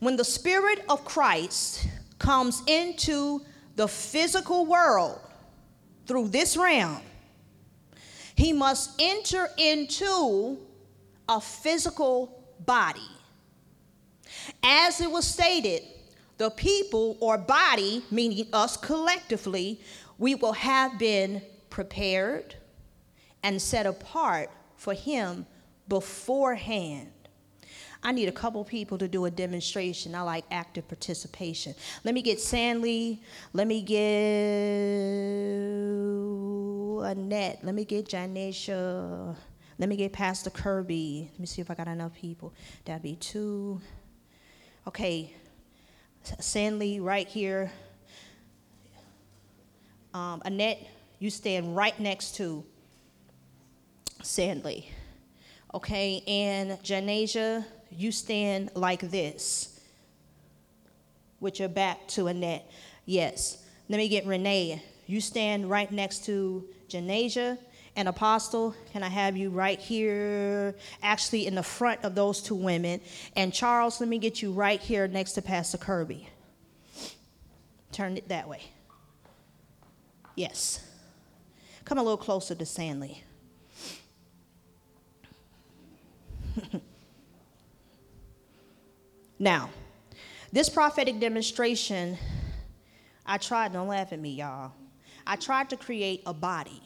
When the Spirit of Christ comes into the physical world through this realm, he must enter into a physical body. As it was stated, the people or body, meaning us collectively, we will have been prepared and set apart for him beforehand. I need a couple people to do a demonstration. I like active participation. Let me get Sandley. Let me get Annette. Let me get Janesha. Let me get Pastor Kirby. Let me see if I got enough people. That'd be two. Okay, Sandley right here. Um, Annette, you stand right next to Sandley. Okay, and Janasia, you stand like this with your back to Annette. Yes. Let me get Renee. You stand right next to Janasia and Apostle. Can I have you right here, actually in the front of those two women? And Charles, let me get you right here next to Pastor Kirby. Turn it that way. Yes. Come a little closer to Sandley. Now, this prophetic demonstration, I tried, don't laugh at me, y'all. I tried to create a body.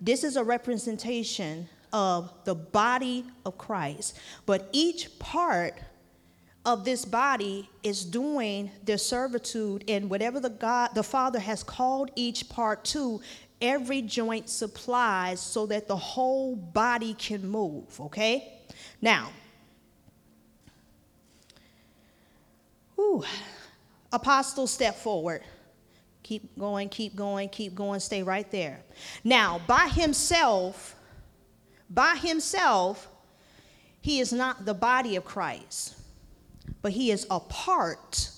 This is a representation of the body of Christ, but each part of this body is doing their servitude in whatever the God the Father has called each part to every joint supplies so that the whole body can move, okay? Now, Whew. Apostle, step forward. Keep going, keep going, keep going, stay right there. Now, by himself, by himself, he is not the body of Christ, but he is a part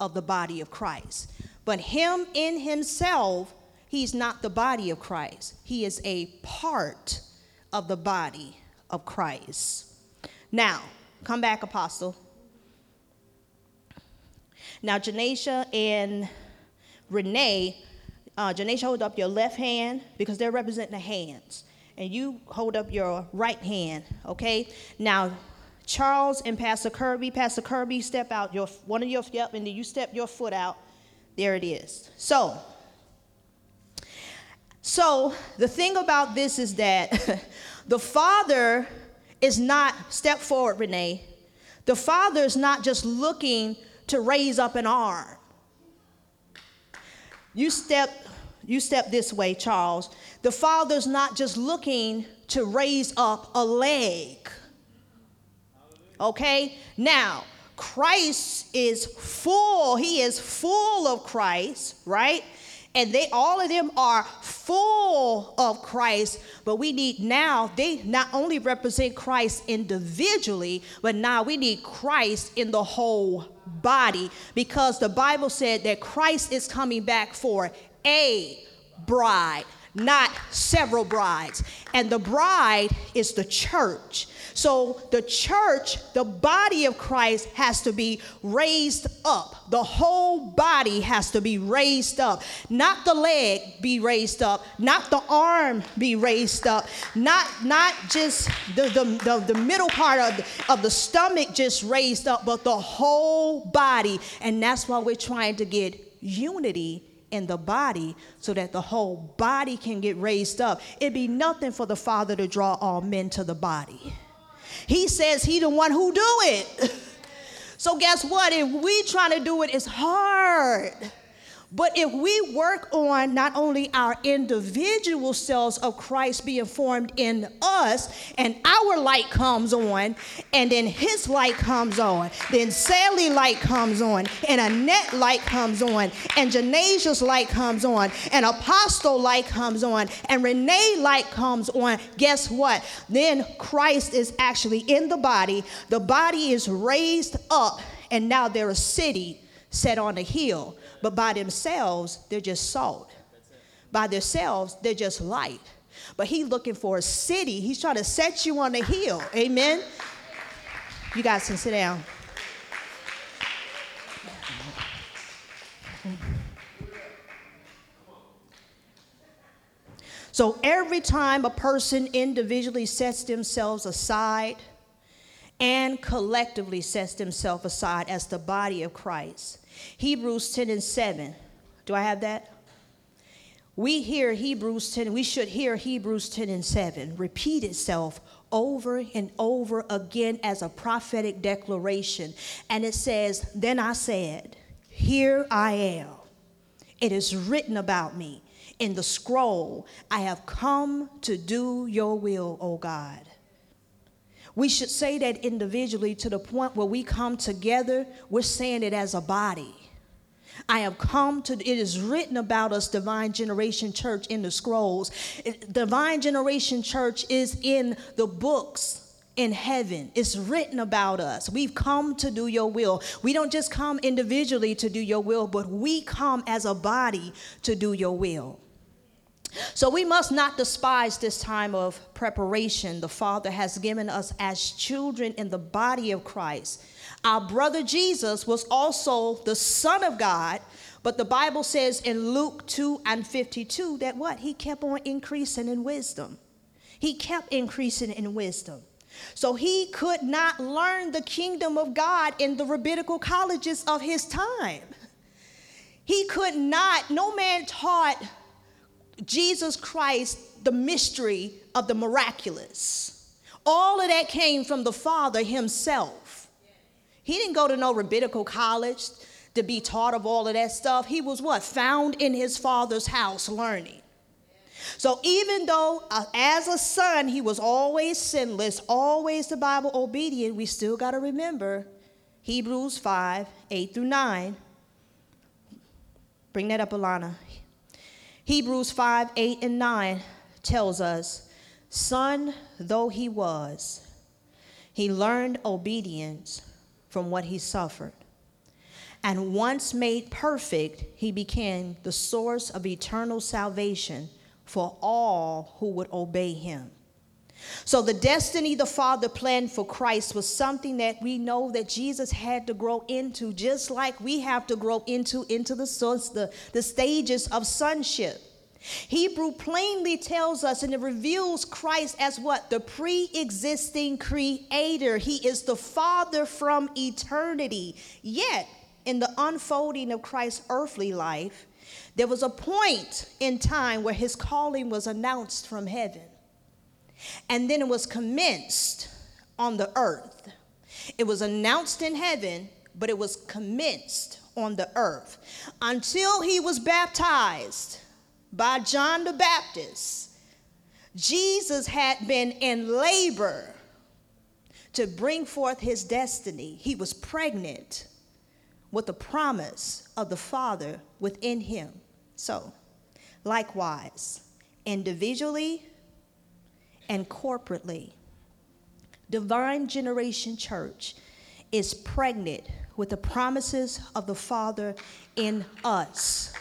of the body of Christ. But him in himself, he's not the body of Christ. He is a part of the body of Christ. Now, come back, Apostle. Now, Janesha and Renee, uh, hold up your left hand because they're representing the hands. And you hold up your right hand, okay? Now, Charles and Pastor Kirby, Pastor Kirby, step out your one of your yep, and then you step your foot out. There it is. So, so the thing about this is that the father is not step forward, Renee. The father is not just looking to raise up an arm. You step, you step this way, Charles. The Father's not just looking to raise up a leg. Okay? Now, Christ is full. He is full of Christ, right? and they all of them are full of Christ, but we need now, they not only represent Christ individually, but now we need Christ in the whole body because the Bible said that Christ is coming back for a bride, not several brides. And the bride is the church. So the church, the body of Christ, has to be raised up. The whole body has to be raised up. Not the leg be raised up, not the arm be raised up, not, not just the, the, the, the middle part of the, of the stomach just raised up, but the whole body. And that's why we're trying to get unity in the body so that the whole body can get raised up. It'd be nothing for the Father to draw all men to the body. He says he the one who do it. So guess what? If we trying to do it, it's hard. But if we work on not only our individual selves of Christ being formed in us, and our light comes on, and then his light comes on, then Sally light comes on, and Annette light comes on, and Janasia's light comes on, and Apostle light comes on, and Renee light comes on, guess what? Then Christ is actually in the body. The body is raised up, and now they're a city set on a hill but by themselves, they're just salt. By themselves, they're just light. But he's looking for a city. He's trying to set you on a hill. Amen. You guys can sit down. So every time a person individually sets themselves aside and collectively sets themselves aside as the body of Christ, Hebrews 10 and 7. Do I have that? We hear Hebrews 10, we should hear Hebrews 10 and 7 repeat itself over and over again as a prophetic declaration. And it says, Then I said, Here I am. It is written about me in the scroll. I have come to do your will, O God. We should say that individually to the point where we come together, we're saying it as a body. I have come to, it is written about us, Divine Generation Church, in the scrolls. Divine Generation Church is in the books in heaven. It's written about us. We've come to do your will. We don't just come individually to do your will, but we come as a body to do your will. So we must not despise this time of preparation the Father has given us as children in the body of Christ. Our brother Jesus was also the Son of God, but the Bible says in Luke 2 and 52 that what? He kept on increasing in wisdom. He kept increasing in wisdom. So he could not learn the kingdom of God in the rabbinical colleges of his time. He could not, no man taught Jesus Christ the mystery of the miraculous. All of that came from the Father Himself. He didn't go to no rabbinical college to be taught of all of that stuff. He was what? Found in his father's house learning. So even though uh, as a son he was always sinless, always the Bible obedient, we still got to remember Hebrews 5 8 through 9. Bring that up, Alana. Hebrews 5 8 and 9 tells us, Son though he was, he learned obedience from what he suffered. And once made perfect, he became the source of eternal salvation for all who would obey him. So the destiny the Father planned for Christ was something that we know that Jesus had to grow into, just like we have to grow into into the source, the, the stages of sonship. Hebrew plainly tells us and it reveals Christ as what? The pre existing creator. He is the Father from eternity. Yet, in the unfolding of Christ's earthly life, there was a point in time where his calling was announced from heaven. And then it was commenced on the earth. It was announced in heaven, but it was commenced on the earth until he was baptized by John the Baptist, Jesus had been in labor to bring forth his destiny. He was pregnant with the promise of the Father within him. So, likewise, individually and corporately, Divine Generation Church is pregnant with the promises of the Father in us.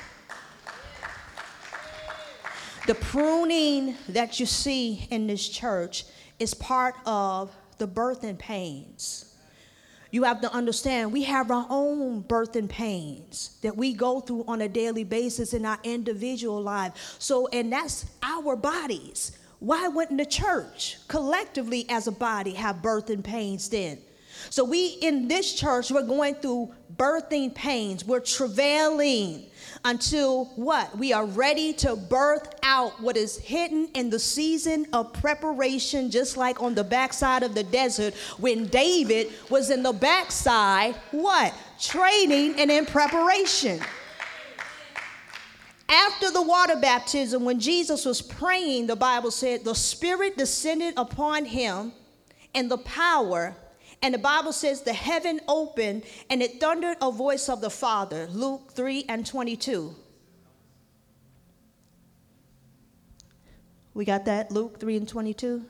The pruning that you see in this church is part of the birthing pains. You have to understand we have our own birthing pains that we go through on a daily basis in our individual life. So, and that's our bodies. Why wouldn't the church collectively as a body have birthing pains then? So, we in this church, we're going through birthing pains. We're travailing until what? We are ready to birth out what is hidden in the season of preparation, just like on the backside of the desert when David was in the backside, what? Training and in preparation after the water baptism, when Jesus was praying, the Bible said the Spirit descended upon him and the power. And the Bible says the heaven opened and it thundered a voice of the Father. Luke 3 and 22. We got that? Luke 3 and 22?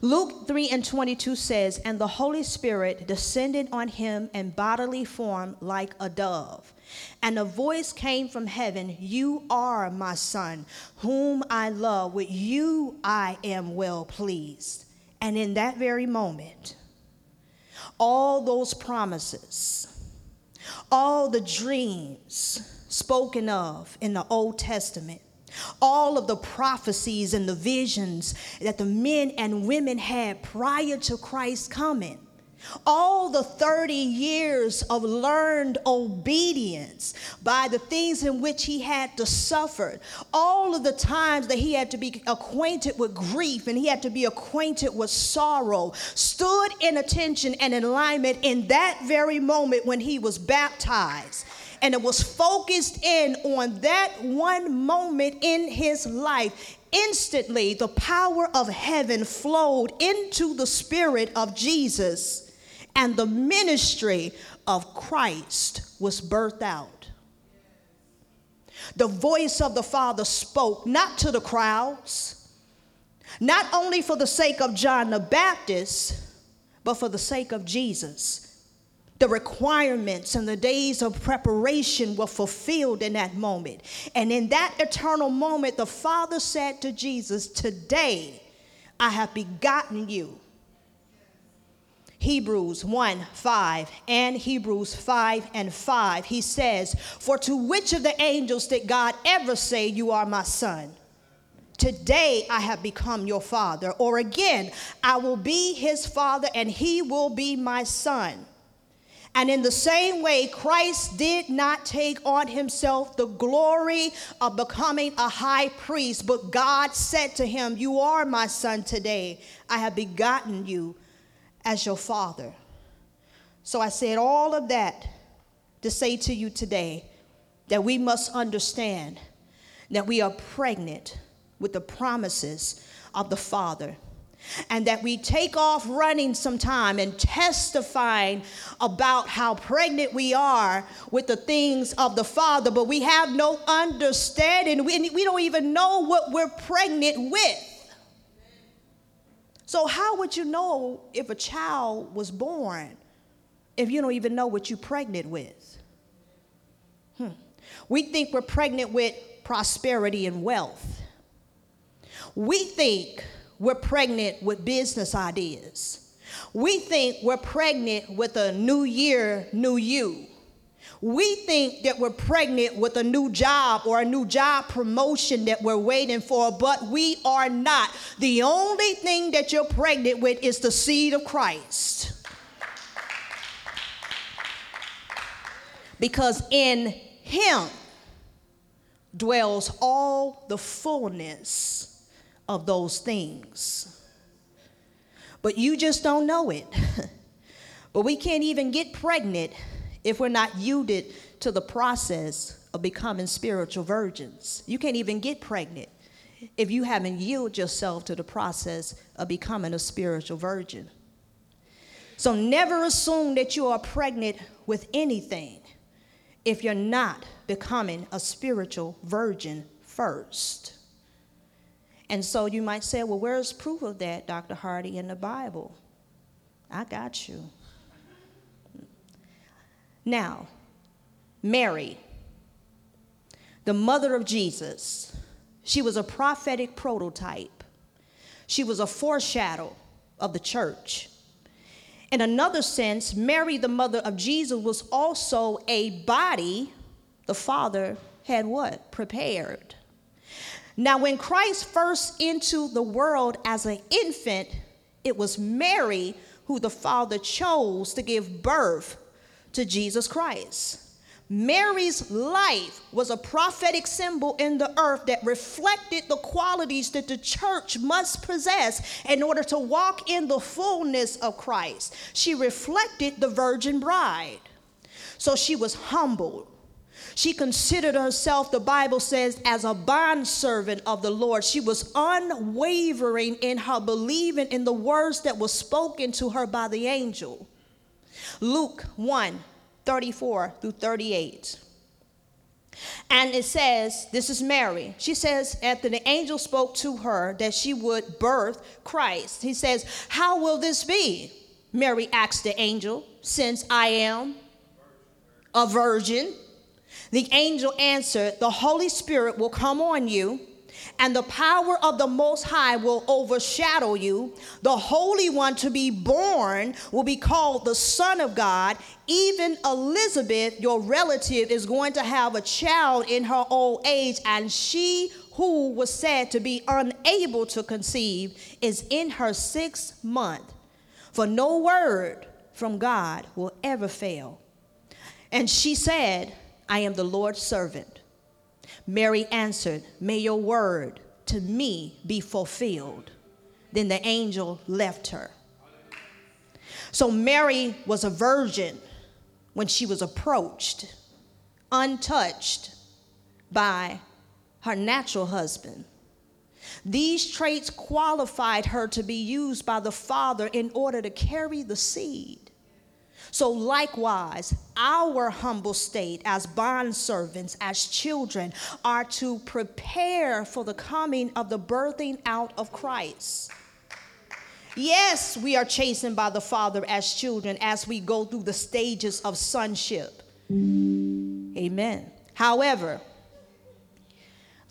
Luke 3 and 22 says, And the Holy Spirit descended on him in bodily form like a dove. And a voice came from heaven You are my son, whom I love. With you I am well pleased. And in that very moment, all those promises, all the dreams spoken of in the Old Testament, all of the prophecies and the visions that the men and women had prior to Christ's coming all the 30 years of learned obedience by the things in which he had to suffer, all of the times that he had to be acquainted with grief and he had to be acquainted with sorrow, stood in attention and alignment in that very moment when he was baptized. And it was focused in on that one moment in his life. Instantly the power of heaven flowed into the spirit of Jesus and the ministry of Christ was birthed out. The voice of the Father spoke not to the crowds, not only for the sake of John the Baptist, but for the sake of Jesus. The requirements and the days of preparation were fulfilled in that moment. And in that eternal moment, the Father said to Jesus, Today I have begotten you Hebrews 1 5 and Hebrews 5 and 5, he says, For to which of the angels did God ever say, You are my son? Today I have become your father. Or again, I will be his father and he will be my son. And in the same way, Christ did not take on himself the glory of becoming a high priest, but God said to him, You are my son today. I have begotten you as your father. So I said all of that to say to you today that we must understand that we are pregnant with the promises of the Father. And that we take off running sometime and testifying about how pregnant we are with the things of the Father, but we have no understanding. We, we don't even know what we're pregnant with. So, how would you know if a child was born if you don't even know what you're pregnant with? Hmm. We think we're pregnant with prosperity and wealth. We think we're pregnant with business ideas. We think we're pregnant with a new year, new you. We think that we're pregnant with a new job or a new job promotion that we're waiting for, but we are not. The only thing that you're pregnant with is the seed of Christ. Because in Him dwells all the fullness of those things. But you just don't know it. but we can't even get pregnant if we're not yielded to the process of becoming spiritual virgins. You can't even get pregnant if you haven't yielded yourself to the process of becoming a spiritual virgin. So never assume that you are pregnant with anything if you're not becoming a spiritual virgin first. And so you might say, well, where's proof of that, Dr. Hardy, in the Bible? I got you. Now, Mary. the mother of Jesus. She was a prophetic prototype. She was a foreshadow of the church. In another sense, Mary, the mother of Jesus, was also a body the Father had what? Prepared. Now, when Christ first into the world as an infant, it was Mary who the Father chose to give birth to Jesus Christ. Mary's life was a prophetic symbol in the earth that reflected the qualities that the church must possess in order to walk in the fullness of Christ. She reflected the virgin bride. So she was humbled. She considered herself, the Bible says, as a bondservant of the Lord. She was unwavering in her believing in the words that were spoken to her by the angel. Luke 1 34 through 38. And it says, this is Mary. She says, after the angel spoke to her that she would birth Christ, he says, How will this be? Mary asked the angel, Since I am a virgin. The angel answered, The Holy Spirit will come on you and the power of the Most High will overshadow you. The Holy One to be born will be called the Son of God. Even Elizabeth, your relative, is going to have a child in her old age, and she who was said to be unable to conceive is in her sixth month. For no word from God will ever fail. And she said, I am the Lord's servant. Mary answered, May your word to me be fulfilled. Then the angel left her. So Mary was a virgin when she was approached, untouched by her natural husband. These traits qualified her to be used by the Father in order to carry the seed. So, likewise, our humble state as bondservants, as children, are to prepare for the coming of the birthing out of Christ. Yes, we are chastened by the Father as children as we go through the stages of sonship. Amen. However,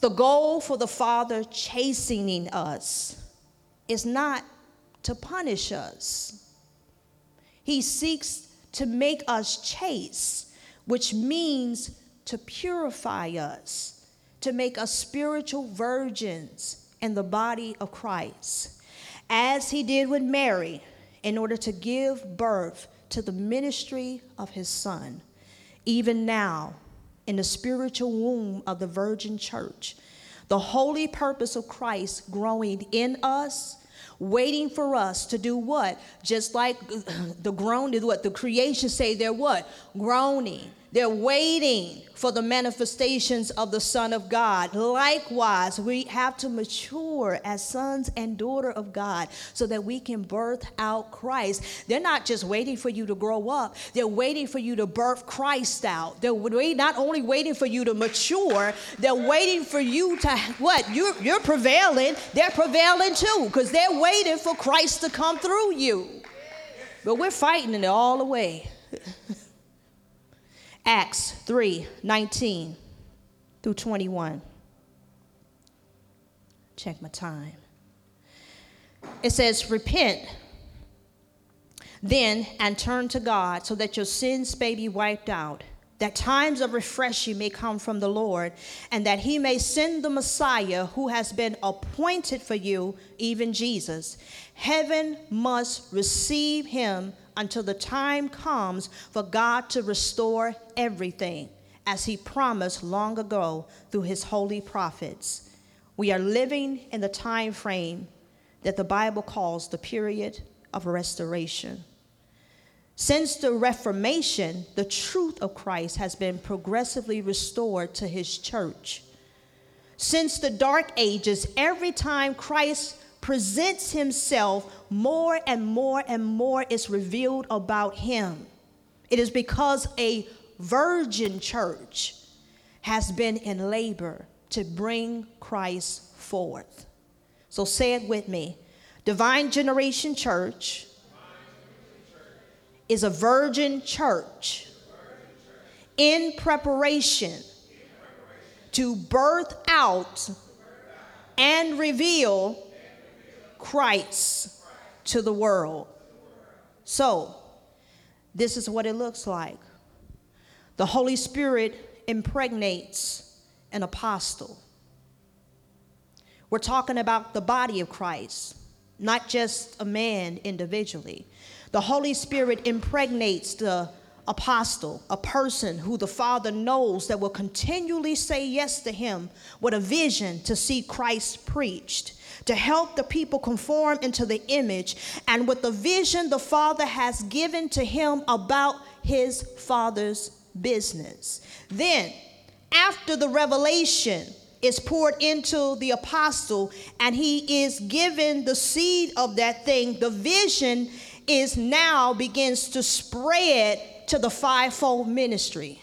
the goal for the Father chastening us is not to punish us. He seeks to make us chaste, which means to purify us, to make us spiritual virgins in the body of Christ, as he did with Mary, in order to give birth to the ministry of his son. Even now, in the spiritual womb of the virgin church, the holy purpose of Christ growing in us waiting for us to do what? Just like the groan is what the creation say they're what? Groaning. They're waiting for the manifestations of the Son of God. Likewise, we have to mature as sons and daughter of God so that we can birth out Christ. They're not just waiting for you to grow up, they're waiting for you to birth Christ out. They're not only waiting for you to mature, they're waiting for you to what? You're, you're prevailing, they're prevailing too because they're waiting for Christ to come through you. But we're fighting it all the way. Acts 3 19 through 21. Check my time. It says, Repent then and turn to God so that your sins may be wiped out, that times of refreshing may come from the Lord, and that he may send the Messiah who has been appointed for you, even Jesus. Heaven must receive him until the time comes for God to restore everything, as He promised long ago through His holy prophets. We are living in the time frame that the Bible calls the period of restoration. Since the Reformation, the truth of Christ has been progressively restored to His church. Since the Dark Ages, every time Christ presents himself, more and more and more is revealed about him. It is because a virgin church has been in labor to bring Christ forth. So say it with me Divine Generation Church is a virgin church in preparation to birth out and reveal Christ to the world. So, this is what it looks like. The Holy Spirit impregnates an apostle. We're talking about the body of Christ, not just a man individually. The Holy Spirit impregnates the apostle, a person who the Father knows that will continually say yes to him with a vision to see Christ preached, to help the people conform into the image, and with the vision the Father has given to him about his Father's business. Then, after the revelation, is poured into the apostle and he is given the seed of that thing the vision is now begins to spread to the fivefold ministry.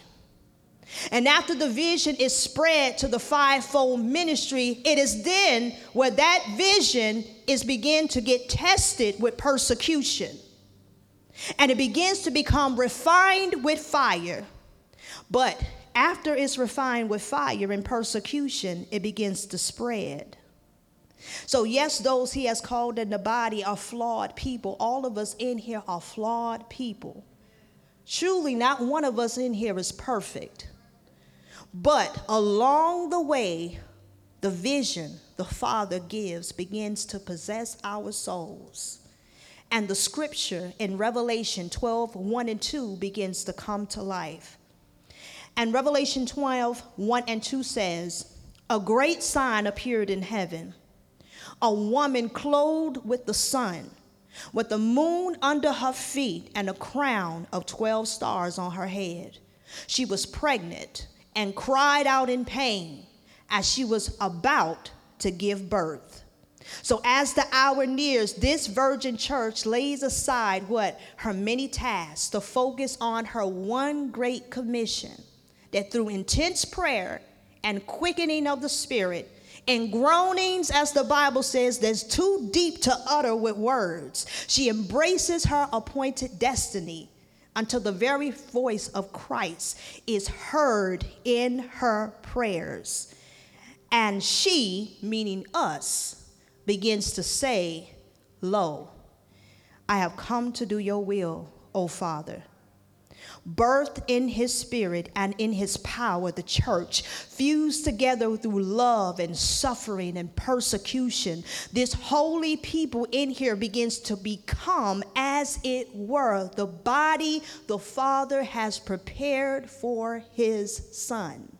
And after the vision is spread to the fivefold ministry, it is then where that vision is begin to get tested with persecution. And it begins to become refined with fire. But after it's refined with fire and persecution, it begins to spread. So, yes, those he has called in the body are flawed people. All of us in here are flawed people. Truly, not one of us in here is perfect. But along the way, the vision the Father gives begins to possess our souls. And the scripture in Revelation 12 1 and 2 begins to come to life. And Revelation 12 1 and 2 says, A great sign appeared in heaven a woman clothed with the sun, with the moon under her feet, and a crown of 12 stars on her head. She was pregnant and cried out in pain as she was about to give birth. So, as the hour nears, this virgin church lays aside what? Her many tasks to focus on her one great commission that through intense prayer and quickening of the Spirit, and groanings, as the Bible says, that's too deep to utter with words. She embraces her appointed destiny until the very voice of Christ is heard in her prayers. And she, meaning us, begins to say, Lo, I have come to do your will, O Father birthed in his spirit and in his power, the church, fused together through love and suffering and persecution. This holy people in here begins to become, as it were, the body the Father has prepared for his Son.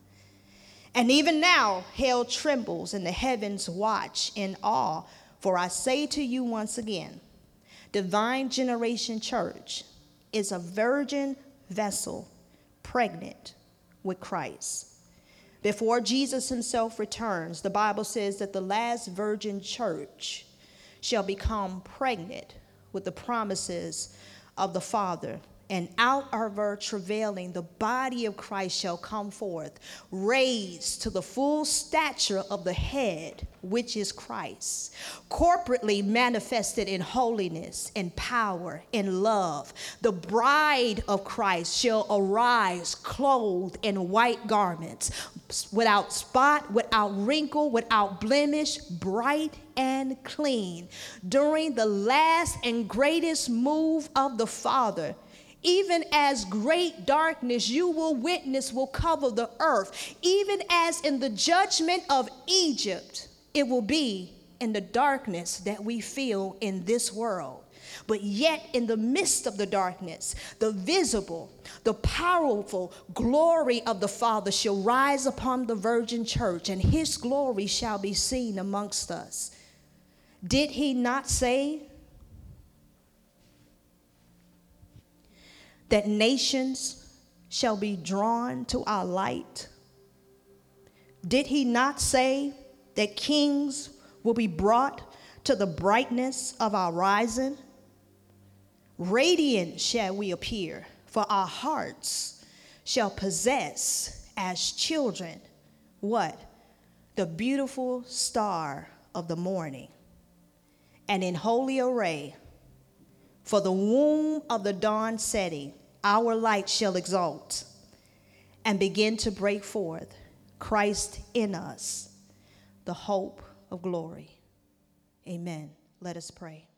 And even now, hell trembles and the heavens watch in awe. For I say to you once again, Divine Generation Church is a virgin vessel pregnant with Christ. Before Jesus himself returns, the Bible says that the last virgin church shall become pregnant with the promises of the Father and out of her travailing, the body of Christ shall come forth, raised to the full stature of the head, which is Christ, corporately manifested in holiness, in power, in love. The bride of Christ shall arise clothed in white garments, without spot, without wrinkle, without blemish, bright and clean. During the last and greatest move of the Father, even as great darkness you will witness will cover the earth, even as in the judgment of Egypt, it will be in the darkness that we feel in this world. But yet, in the midst of the darkness, the visible, the powerful glory of the Father shall rise upon the virgin church, and his glory shall be seen amongst us. Did he not say that nations shall be drawn to our light? Did he not say that kings will be brought to the brightness of our rising? Radiant shall we appear, for our hearts shall possess as children what? The beautiful star of the morning. And in holy array, for the womb of the dawn setting, our light shall exalt and begin to break forth. Christ in us, the hope of glory. Amen. Let us pray.